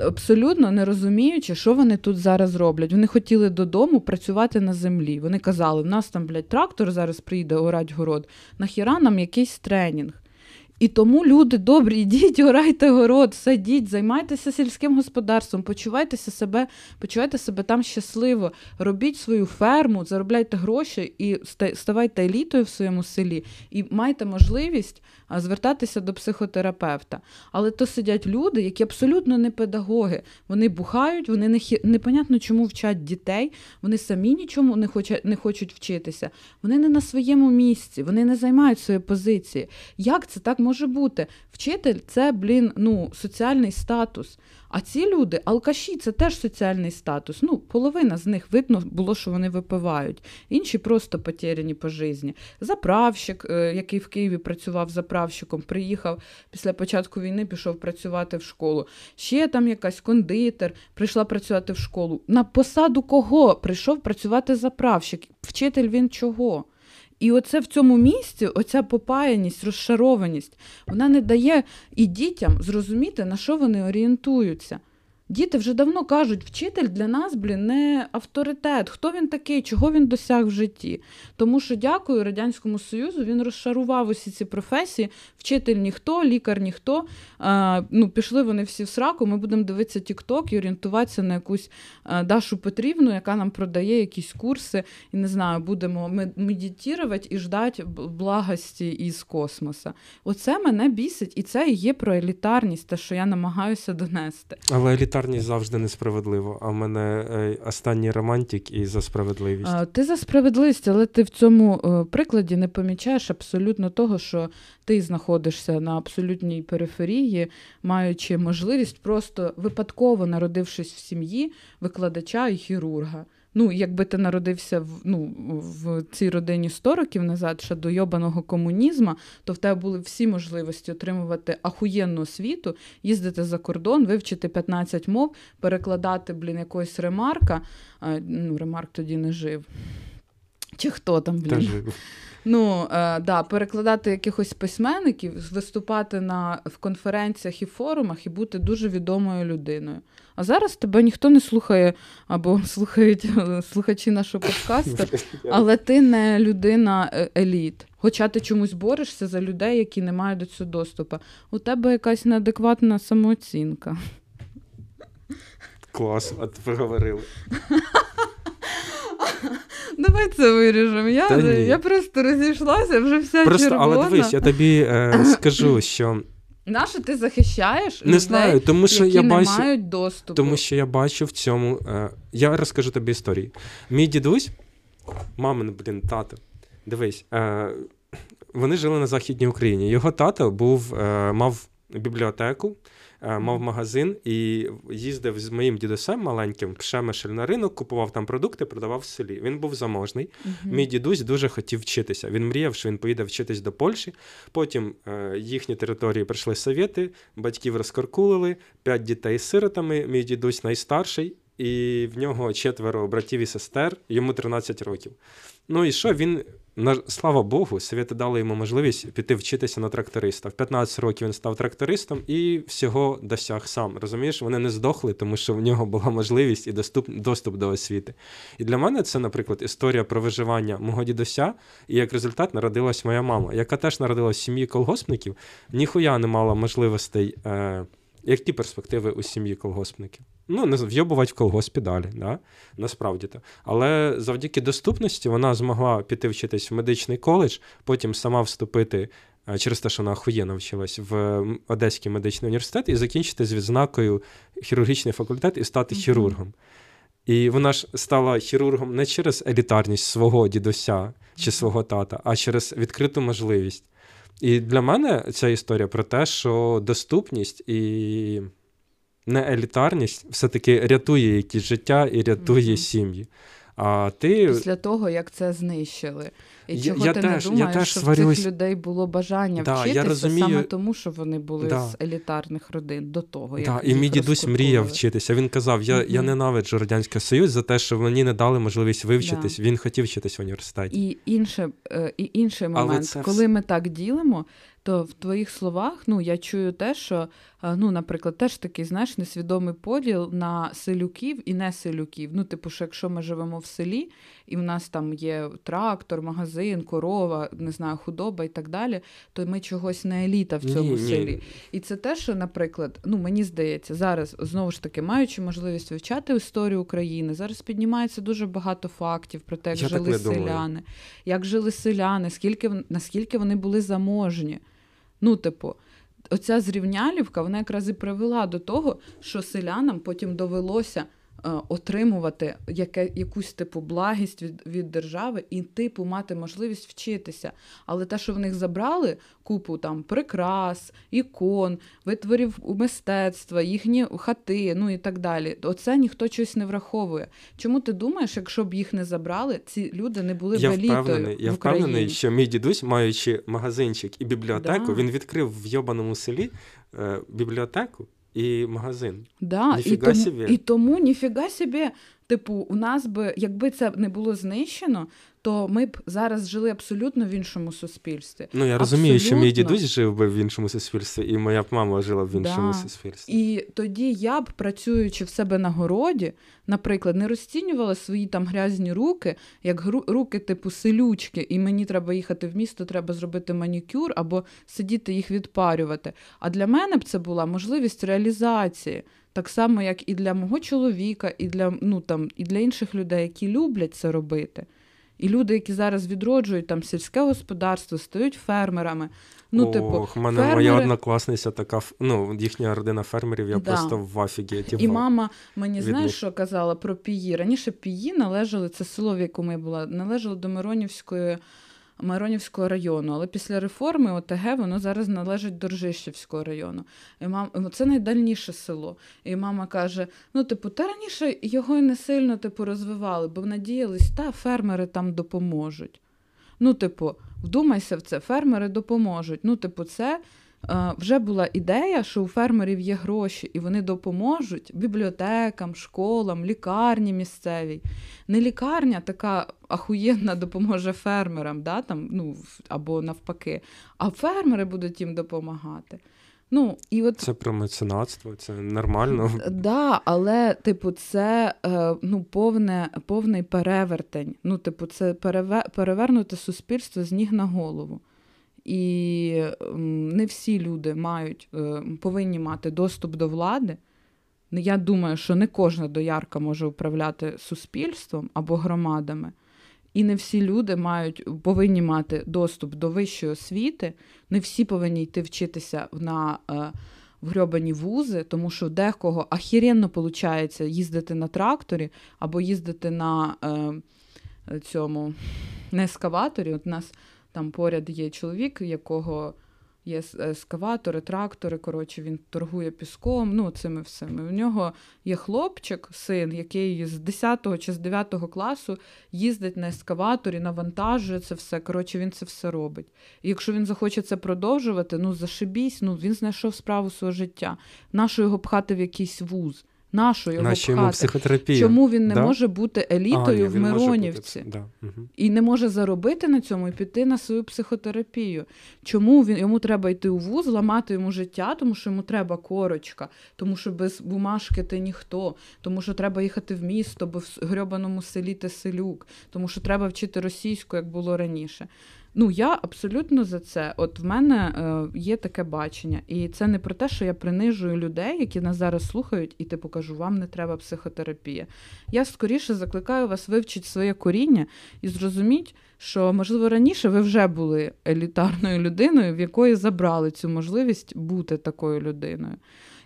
Абсолютно не розуміючи, що вони тут зараз роблять. Вони хотіли додому працювати на землі. Вони казали: в нас там, блядь, трактор зараз приїде орать город, нахіра нам якийсь тренінг. І тому люди добрі, йдіть, орайте город, садіть, займайтеся сільським господарством, почувайтеся себе, почувайте себе там щасливо, робіть свою ферму, заробляйте гроші і ставайте елітою в своєму селі, і майте можливість звертатися до психотерапевта. Але то сидять люди, які абсолютно не педагоги. Вони бухають, вони не непонятно чому вчать дітей, вони самі нічому не хочуть, не хочуть вчитися. Вони не на своєму місці, вони не займають свої позиції. Як це так може бути? Вчитель це, блін, ну, соціальний статус. А ці люди, алкаші, це теж соціальний статус. Ну, половина з них видно було, що вони випивають. Інші просто потеряні по житті. Заправщик, е, який в Києві працював заправщиком, приїхав після початку війни, пішов працювати в школу. Ще там якась кондитер прийшла працювати в школу. На посаду кого прийшов працювати заправщик? Вчитель він чого? І оце в цьому місці, оця попаяність, розшарованість, вона не дає і дітям зрозуміти, на що вони орієнтуються. Діти вже давно кажуть, вчитель для нас, блін, не авторитет. Хто він такий, чого він досяг в житті? Тому що, дякую Радянському Союзу, він розшарував усі ці професії. Вчитель ніхто, лікар ніхто. А, ну, Пішли вони всі в сраку. Ми будемо дивитися Тік-Ток і орієнтуватися на якусь Дашу Петрівну, яка нам продає якісь курси, і не знаю, будемо медитувати і ждати благості із космоса. Оце мене бісить, і це і є про елітарність, те, що я намагаюся донести. Але елітарність елітарність завжди несправедливо. А в мене е, останній романтик і за справедливість. А, Ти за справедливість, але ти в цьому е, прикладі не помічаєш абсолютно того, що ти знаходишся на абсолютній периферії, маючи можливість просто випадково народившись в сім'ї викладача і хірурга. Ну, якби ти народився в ну, в цій родині 100 років назад, ще до йобаного комунізму, то в тебе були всі можливості отримувати ахуєнну освіту, їздити за кордон, вивчити 15 мов, перекладати, блін, якогось ремарка. Ну, Ремарк тоді не жив. Чи хто там, блін? Жив. Ну, е, да, перекладати якихось письменників, виступати на, в конференціях і форумах і бути дуже відомою людиною. А зараз тебе ніхто не слухає або слухають слухачі нашого подкасту, але ти не людина е, еліт. Хоча ти чомусь борешся за людей, які не мають до цього доступу. У тебе якась неадекватна самооцінка. Клас, а ти проговорили. Давай це виріжемо. Я я просто розійшлася, вже вся просто, червона. Але дивись, я тобі е, скажу, що. Нащо ти захищаєш не людей, знаю, тому що які я не мають доступу? Тому що я бачу в цьому. Е, я розкажу тобі історію. Мій дідусь, мамин, блін, тато, дивись, е, вони жили на Західній Україні. Його тато був, е, мав бібліотеку. Е, мав магазин і їздив з моїм дідусем маленьким в Шемешель на ринок, купував там продукти, продавав в селі. Він був заможний. Uh-huh. Мій дідусь дуже хотів вчитися. Він мріяв, що він поїде вчитись до Польщі. Потім е, їхні території прийшли совєти, батьків розкаркулили, п'ять дітей з сиротами. Мій дідусь найстарший, і в нього четверо братів і сестер, йому 13 років. Ну і що він слава Богу, совєти дали йому можливість піти вчитися на тракториста. В 15 років він став трактористом і всього досяг сам. Розумієш, вони не здохли, тому що в нього була можливість і доступ, доступ до освіти. І для мене це, наприклад, історія про виживання мого дідуся, і як результат народилась моя мама, яка теж народилась в сім'ї колгоспників, ніхуя не мала можливостей. Е, які перспективи у сім'ї колгоспників? Ну, не вйобувати в колгоспі далі, да? насправді то. Але завдяки доступності вона змогла піти вчитись в медичний коледж, потім сама вступити е, через те, що вона охуєнно вчилась в Одеський медичний університет і закінчити з відзнакою хірургічний факультет і стати mm-hmm. хірургом. І вона ж стала хірургом не через елітарність свого дідуся чи свого тата, а через відкриту можливість. І для мене ця історія про те, що доступність і неелітарність все-таки рятує якісь життя і рятує mm-hmm. сім'ї. А ти... Після того, як це знищили. І чого я ти теж, не думаєш, я теж що сварюсь... в цих людей було бажання да, вчитися я розумію... саме тому, що вони були да. з елітарних родин до того. як да, І мій дідусь мріяв вчитися. Він казав: Я mm-hmm. я ненавиджу Радянський Союз за те, що мені не дали можливість вивчитись. Він хотів вчитись в університеті. І інше, е, і інший момент, коли ми так ділимо, то в твоїх словах ну, я чую те, що, ну, наприклад, теж такий знаєш, несвідомий поділ на селюків і не селюків. Ну, типу, що якщо ми живемо в селі, і в нас там є трактор, магазин, корова, не знаю, худоба і так далі, то ми чогось не еліта в цьому ні, селі. Ні. І це те, що, наприклад, ну мені здається, зараз знову ж таки маючи можливість вивчати історію України, зараз піднімається дуже багато фактів про те, як я жили селяни, як жили селяни, скільки наскільки вони були заможні. Ну, типу, оця зрівнялівка вона якраз і привела до того, що селянам потім довелося отримувати яке, якусь типу благість від від держави і типу мати можливість вчитися. Але те, що в них забрали купу там прикрас, ікон, витворів мистецтва, їхні хати, ну і так далі. Оце ніхто щось не враховує. Чому ти думаєш, якщо б їх не забрали, ці люди не були я б елітою впевнений, в Я впевнений, що мій дідусь, маючи магазинчик і бібліотеку, да. він відкрив в йобаному селі е, бібліотеку і магазин. Да, і тому, і тому ніфіга собі, типу, у нас би, якби це не було знищено, то ми б зараз жили абсолютно в іншому суспільстві. Ну я розумію, абсолютно. що мій дідусь жив би в іншому суспільстві, і моя б мама жила в іншому да. суспільстві. І тоді я б, працюючи в себе на городі, наприклад, не розцінювала свої там грязні руки, як руки типу селючки, і мені треба їхати в місто, треба зробити манікюр або сидіти їх відпарювати. А для мене б це була можливість реалізації. Так само, як і для мого чоловіка, і для ну там і для інших людей, які люблять це робити. І люди, які зараз відроджують там сільське господарство, стають фермерами. Ну, Ох, типу, мене фермери... моя однокласниця така, ну, їхня родина фермерів, я да. просто в афігеті. І мама мені знаєш, що казала про пії. Раніше пії належали, це село, в якому я була, належало до Миронівської. Миронівського району, але після реформи ОТГ воно зараз належить до Ржищівського району. І мам... Ну, це найдальніше село. І мама каже: ну, типу, та раніше його й не сильно типу, розвивали, бо надіялись, та фермери там допоможуть. Ну, типу, вдумайся в це, фермери допоможуть. Ну, типу, це вже була ідея, що у фермерів є гроші, і вони допоможуть бібліотекам, школам, лікарні місцевій. Не лікарня така ахуєнна допоможе фермерам, да, там, ну, або навпаки, а фермери будуть їм допомагати. Ну, і от... Це про меценатство, це нормально. Так, да, але, типу, це е, ну, повне, повний перевертень. Ну, типу, це перевернути суспільство з ніг на голову. І не всі люди мають, е, повинні мати доступ до влади. Я думаю, що не кожна доярка може управляти суспільством або громадами. І не всі люди мають, повинні мати доступ до вищої освіти, не всі повинні йти вчитися на е, в грьобані вузи, тому що декого ахіренно виходить їздити на тракторі або їздити на е, цьому на ескаваторі. От у нас там поряд є чоловік, якого є ескаватори, трактори. Коротше, він торгує піском. Ну, цими всіми. У нього є хлопчик, син, який з 10 чи з 9 класу їздить на ескаваторі, навантажує це все. Коротше, він це все робить. І якщо він захоче це продовжувати, ну зашибісь, ну він знайшов справу свого життя. Нащо його пхати в якийсь вуз? Нашу його Нашу йому пхати? психотерапію. Чому він не Да? може бути елітою А, ні, в може бути Миронівці? Да. Угу. І не може заробити на цьому і піти на свою психотерапію. Чому він йому треба йти у вуз, ламати йому життя, тому що йому треба корочка, тому що без бумажки ти ніхто, тому що треба їхати в місто, бо в грьобаному селі ти селюк, тому що треба вчити російську, як було раніше. Ну, я абсолютно за це. От в мене е, є таке бачення. І це не про те, що я принижую людей, які нас зараз слухають, і типу кажу, вам не треба психотерапія. Я скоріше закликаю вас вивчити своє коріння і зрозуміть, що можливо раніше ви вже були елітарною людиною, в якої забрали цю можливість бути такою людиною.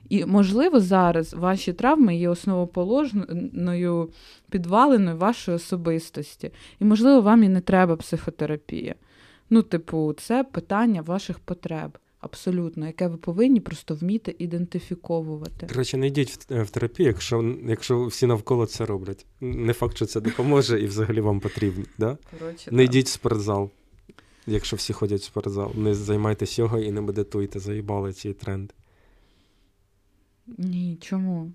І, можливо, зараз ваші травми є основоположною підваленою вашої особистості. І, можливо, вам і не треба психотерапія. Ну, типу, це питання ваших потреб. Абсолютно, яке ви повинні просто вміти ідентифіковувати. Коротше, не йдіть в, в терапію, якщо, якщо всі навколо це роблять. Не факт, що це допоможе і взагалі вам потрібно. Да? Коротше, Не так. йдіть в спортзал, якщо всі ходять в спортзал. Не займайтесь його і не медитуйте, заїбали ці тренди. Ні, чому?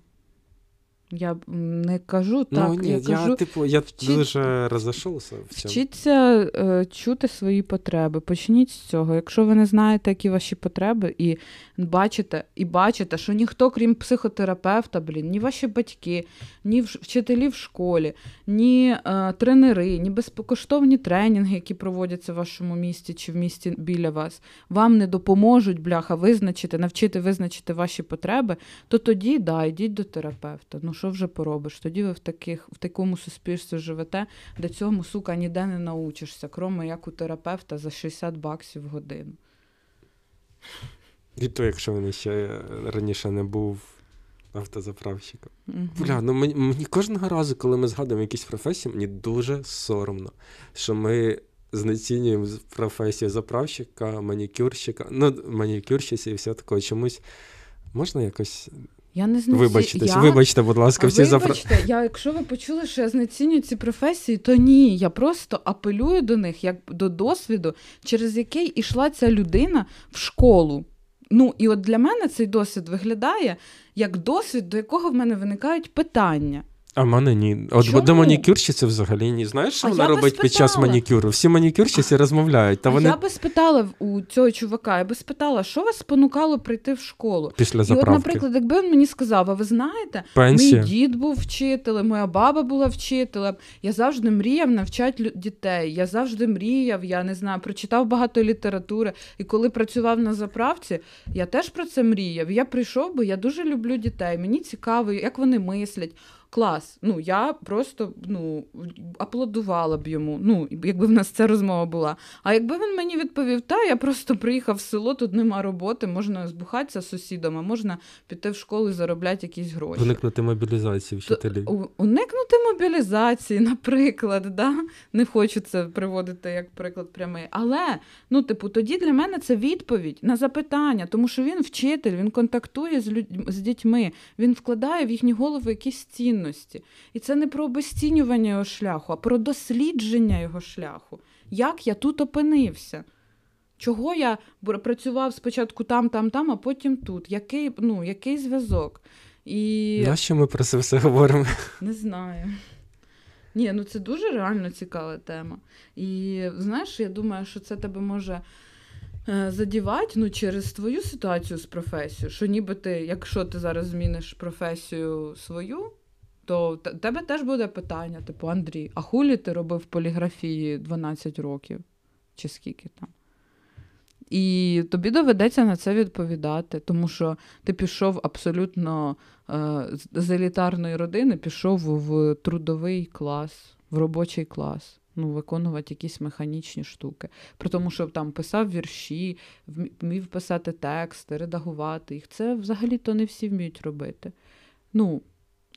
Я не кажу так. ну ні, я я, типу, я вчить... дуже розійшовся в цьому. Вчіться е, чути свої потреби. Почніть з цього. Якщо ви не знаєте, які ваші потреби, і бачите, і бачите, що ніхто, крім психотерапевта, блін, ні ваші батьки, ні вчителі в школі, ні е, тренери, ні безкоштовні тренінги, які проводяться в вашому місті чи в місті біля вас, вам не допоможуть, бляха, визначити, навчити визначити ваші потреби, то тоді да, йдіть до терапевта. Ну що вже поробиш? Тоді ви в таких в такому суспільстві живете, де цьому, сука, ніде не научишся, кроме як у терапевта за 60 баксів в годину. І то, якщо він ще е, раніше не був автозаправщиком. Мгм. Бля, ну мені, мені кожного разу, коли ми згадуємо якісь професії, мені дуже соромно, що ми знецінюємо професію заправщика, манікюрщика, ну, манікюрщиці і все такого чомусь. Можна якось Я не знаю. вибачтесь, я... вибачте, будь ласка, всі запра... Вибачте, я, якщо ви почули, що я знецінюю ці професії, то ні. Я просто апелюю до них як до досвіду, через який ішла ця людина в школу. Ну, і от для мене цей досвід виглядає як досвід, до якого в мене виникають питання. А в мене ні. От Чому? до манікюрщиці взагалі ні. Знаєш, що А вона робить під час манікюру? Всі манікюрщиці розмовляють, та а вони я би спитала у цього чувака, я би спитала, що вас спонукало прийти в школу? після І от, наприклад, якби він мені сказав, а ви знаєте, Пенсія. Мій дід був вчителем, моя баба була вчителем. Я завжди мріяв навчати дітей. Я завжди мріяв, я не знаю, прочитав багато літератури. І коли працював на заправці, я теж про це мріяв. Я прийшов би, я дуже люблю дітей. Мені цікаво, як вони мислять. Клас. Ну я просто ну аплодувала б йому. Ну, якби в нас ця розмова була. А якби він мені відповів, та я просто приїхав в село, тут нема роботи, можна збухатися з сусідами, можна піти в школу і заробляти якісь гроші. Уникнути мобілізації вчителів. Уникнути мобілізації, наприклад, да? не хочу це приводити як приклад прямий. Але ну, типу, тоді для мене це відповідь на запитання, тому що він вчитель, він контактує з людьми з дітьми, він вкладає в їхні голови якісь цінності. І це не про обесцінювання його шляху, а про дослідження його шляху. Як я тут опинився? Чого я працював спочатку там, там, там, а потім тут? Який, ну, який зв'язок? І... Нащо ми про це все говоримо? Не знаю. Ні, ну це дуже реально цікава тема. І знаєш, я думаю, що це тебе може е, задівати ну, через твою ситуацію з професією. Що ніби ти, якщо ти зараз зміниш професію свою, то т- тебе теж буде питання, типу, Андрій, а хулі ти робив поліграфії 12 років? Чи скільки там? І тобі доведеться на це відповідати, тому що ти пішов абсолютно е, з елітарної родини, пішов в трудовий клас, в робочий клас. Ну, виконувати якісь механічні штуки. При тому, що там писав вірші, вмів писати тексти, редагувати їх. Це взагалі-то не всі вміють робити. Ну,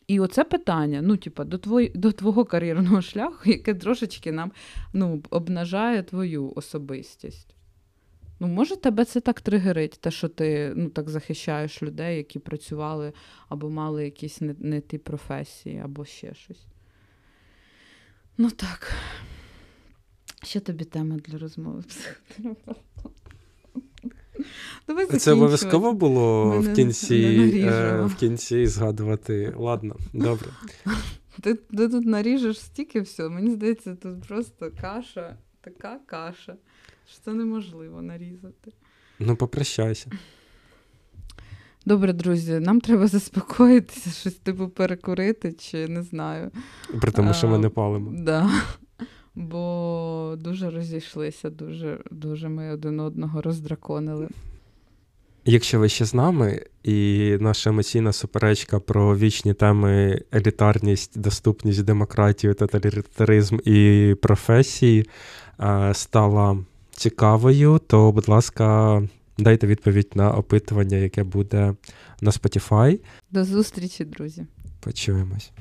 і оце питання, ну, типа, до, твої, до твого кар'єрного шляху, яке трошечки нам ну, обнажає твою особистість. Ну, може, тебе це так тригерить, те, що ти ну, так захищаєш людей, які працювали або мали якісь не, не ті професії, або ще щось. Ну так. Ще тобі тема для розмови. Давай Це обов'язково було в кінці, е, в кінці згадувати. Ладно, добре. Ти, ти тут наріжеш стільки всього. Мені здається, тут просто каша, така каша, що це неможливо нарізати. Ну, попрощайся. Добре, друзі, нам треба заспокоїтися, щось типу перекурити, чи не знаю. При тому, що ми не палимо. Да. Бо дуже розійшлися, дуже, дуже ми один одного роздраконили. Якщо ви ще з нами, і наша емоційна суперечка про вічні теми елітарність, доступність, демократію, тоталітаризм і професії е, стала цікавою, то, будь ласка, дайте відповідь на опитування, яке буде на Spotify. До зустрічі, друзі. Почуємось.